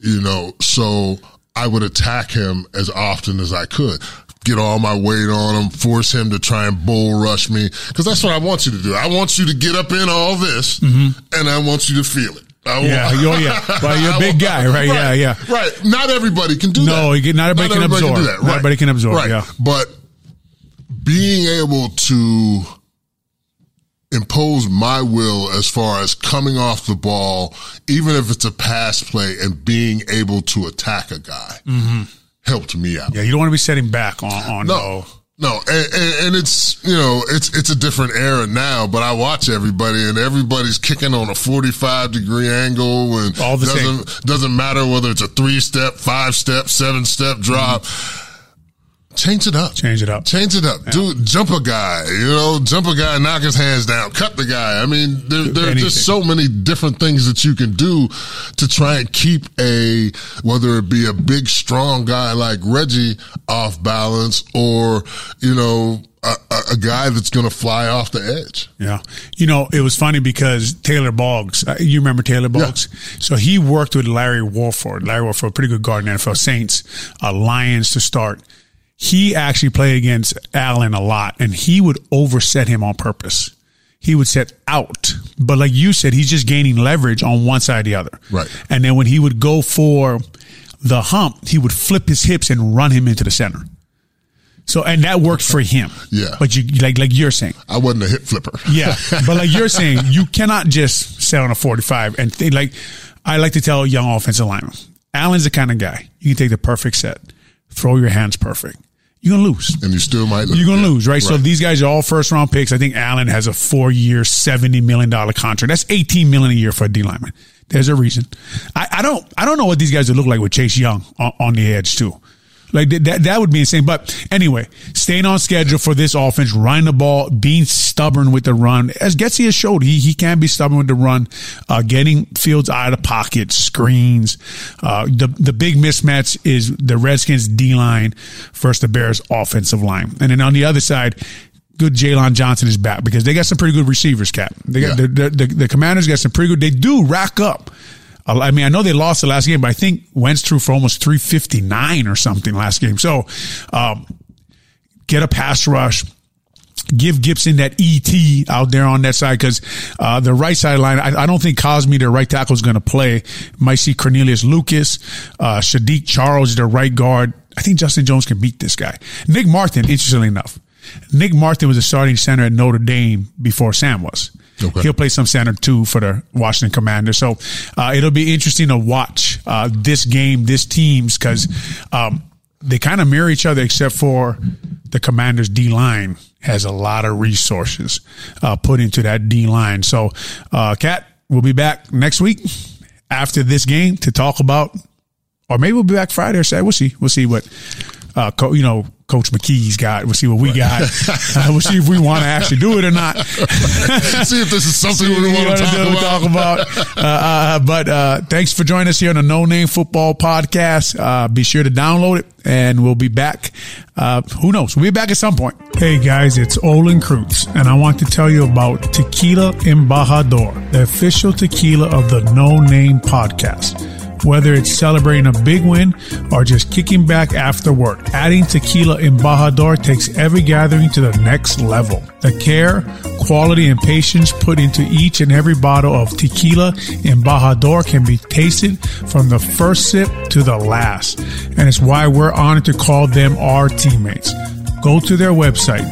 You know, so I would attack him as often as I could. Get all my weight on him, force him to try and bull rush me. Cause that's what I want you to do. I want you to get up in all this mm-hmm. and I want you to feel it. I Yeah, want- oh, yeah. *laughs* Well, you're a big guy, right? Yeah, yeah. Right. Not everybody can do that. No, that. you get- not everybody can absorb. do Not everybody can absorb, Right. yeah. But being able to impose my will as far as coming off the ball, even if it's a pass play, and being able to attack a guy mm-hmm. helped me out. Mm-hmm. Yeah, you don't want to be setting back on, on No. No, and, and, and it's you know it's it's a different era now, but I watch everybody and everybody's kicking on a forty five degree angle and All the doesn't doesn't matter whether it's a three step, five step, seven step drop. Change it up. Change it up. Change it up. Do jump a guy, you know, jump a guy, knock his hands down, cut the guy. I mean, there, there are just so many different things that you can do to try and keep a, whether it be a big, strong guy like Reggie off balance or, you know, a, a, a guy that's going to fly off the edge. Yeah. You know, it was funny because Taylor Boggs, uh, you remember Taylor Boggs? So he worked with Larry Warford. Larry Warford, a pretty good guard in NFL Saints, uh, Lions to start. He actually played against Allen a lot and he would overset him on purpose. He would set out. But like you said, he's just gaining leverage on one side or the other. Right. And then when he would go for the hump, he would flip his hips and run him into the center. So, and that worked for him. Yeah. But you, like, like you're saying, I wasn't a hip flipper. yeah, *laughs* but like you're saying, you cannot just set on a 45 and think like I like to tell young offensive linemen. Allen's the kind of guy you can take the perfect set, throw your hands perfect. You're gonna lose. And you still might lose. You're gonna Yeah. lose, right? So these guys are all first round picks. I think Allen has a four year, seventy million dollar contract. That's eighteen million a year for a D lineman. There's a reason. I, I don't I don't know what these guys would look like with Chase Young on, on the edge too. Like that that would be insane. But anyway, staying on schedule for this offense, running the ball, being stubborn with the run. As Getsy has showed, he he can be stubborn with the run, uh, getting fields out of pocket, screens. Uh, the the big mismatch is the Redskins D line versus the Bears offensive line, and then on the other side. Good Jaylon Johnson is back because they got some pretty good receivers, Cap. They got Yeah. the, the, the, the Commanders got some pretty good. They do rack up. I mean, I know they lost the last game, but I think Wentz threw for almost 359 or something last game. So, um, get a pass rush. Give Gipson that ET out there on that side because uh, the right side line, I, I don't think Cosmi, their right tackle, is going to play. Might see Cornelius Lucas, uh, Saahdiq Charles, their right guard. I think Justin Jones can beat this guy. Nick Martin, interestingly enough, Nick Martin was a starting center at Notre Dame before Sam was. Okay. He'll play some center too for the Washington Commanders. So uh, it'll be interesting to watch uh, this game, this teams, because um, they kind of mirror each other, except for the Commanders D line has a lot of resources uh, put into that D line. So, uh, Cat, we'll be back next week after this game to talk about, or maybe we'll be back Friday or Saturday. We'll see. We'll see what, uh, you know, Coach McKie's got. We'll see what we got. Uh, we'll see if we want to actually do it or not. *laughs* See if this is something we We want to talk do- about. talk about. Uh, uh, but uh, thanks for joining us here on the No Name Football Podcast. Uh, be sure to download it, and we'll be back. Uh, who knows? We'll be back at some point. Hey guys, it's Olin Kreutz, and I want to tell you about Tequila Embajador, the official tequila of the No Name Podcast. Whether it's celebrating a big win or just kicking back after work, adding tequila embajador takes every gathering to the next level. The care, quality, and patience put into each and every bottle of tequila embajador can be tasted from the first sip to the last. And it's why we're honored to call them our teammates. go to their website,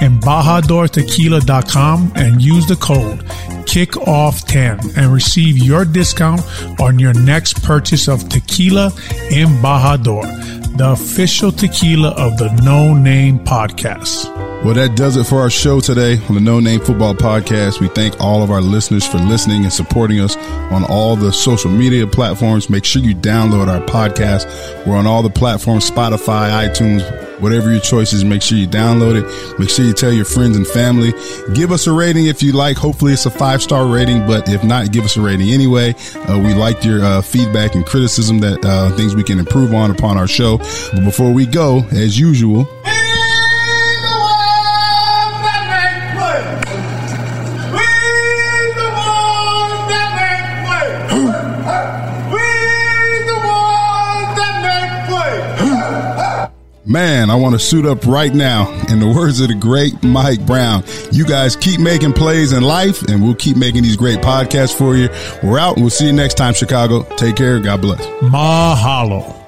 embajadortequila.com and use the code KICKOFF10 and receive your discount on your next purchase of Tequila Embajador, the official tequila of the No Name Podcast. Well, that does it for our show today on the No Name Football Podcast. We thank all of our listeners for listening and supporting us on all the social media platforms. Make sure you download our podcast. We're on all the platforms Spotify, iTunes, whatever your choice is. Make sure you download it. Make sure you tell your friends and family. Give us a rating if you like. Hopefully, it's a five star rating, but if not, give us a rating anyway. Uh, we like your uh, feedback and criticism that uh, things we can improve on upon our show. But before we go, as usual, Man, I want to suit up right now. In the words of the great Mike Brown, you guys keep making plays in life and we'll keep making these great podcasts for you. We're out we'll see you next time, Chicago. Take care. God bless. Mahalo.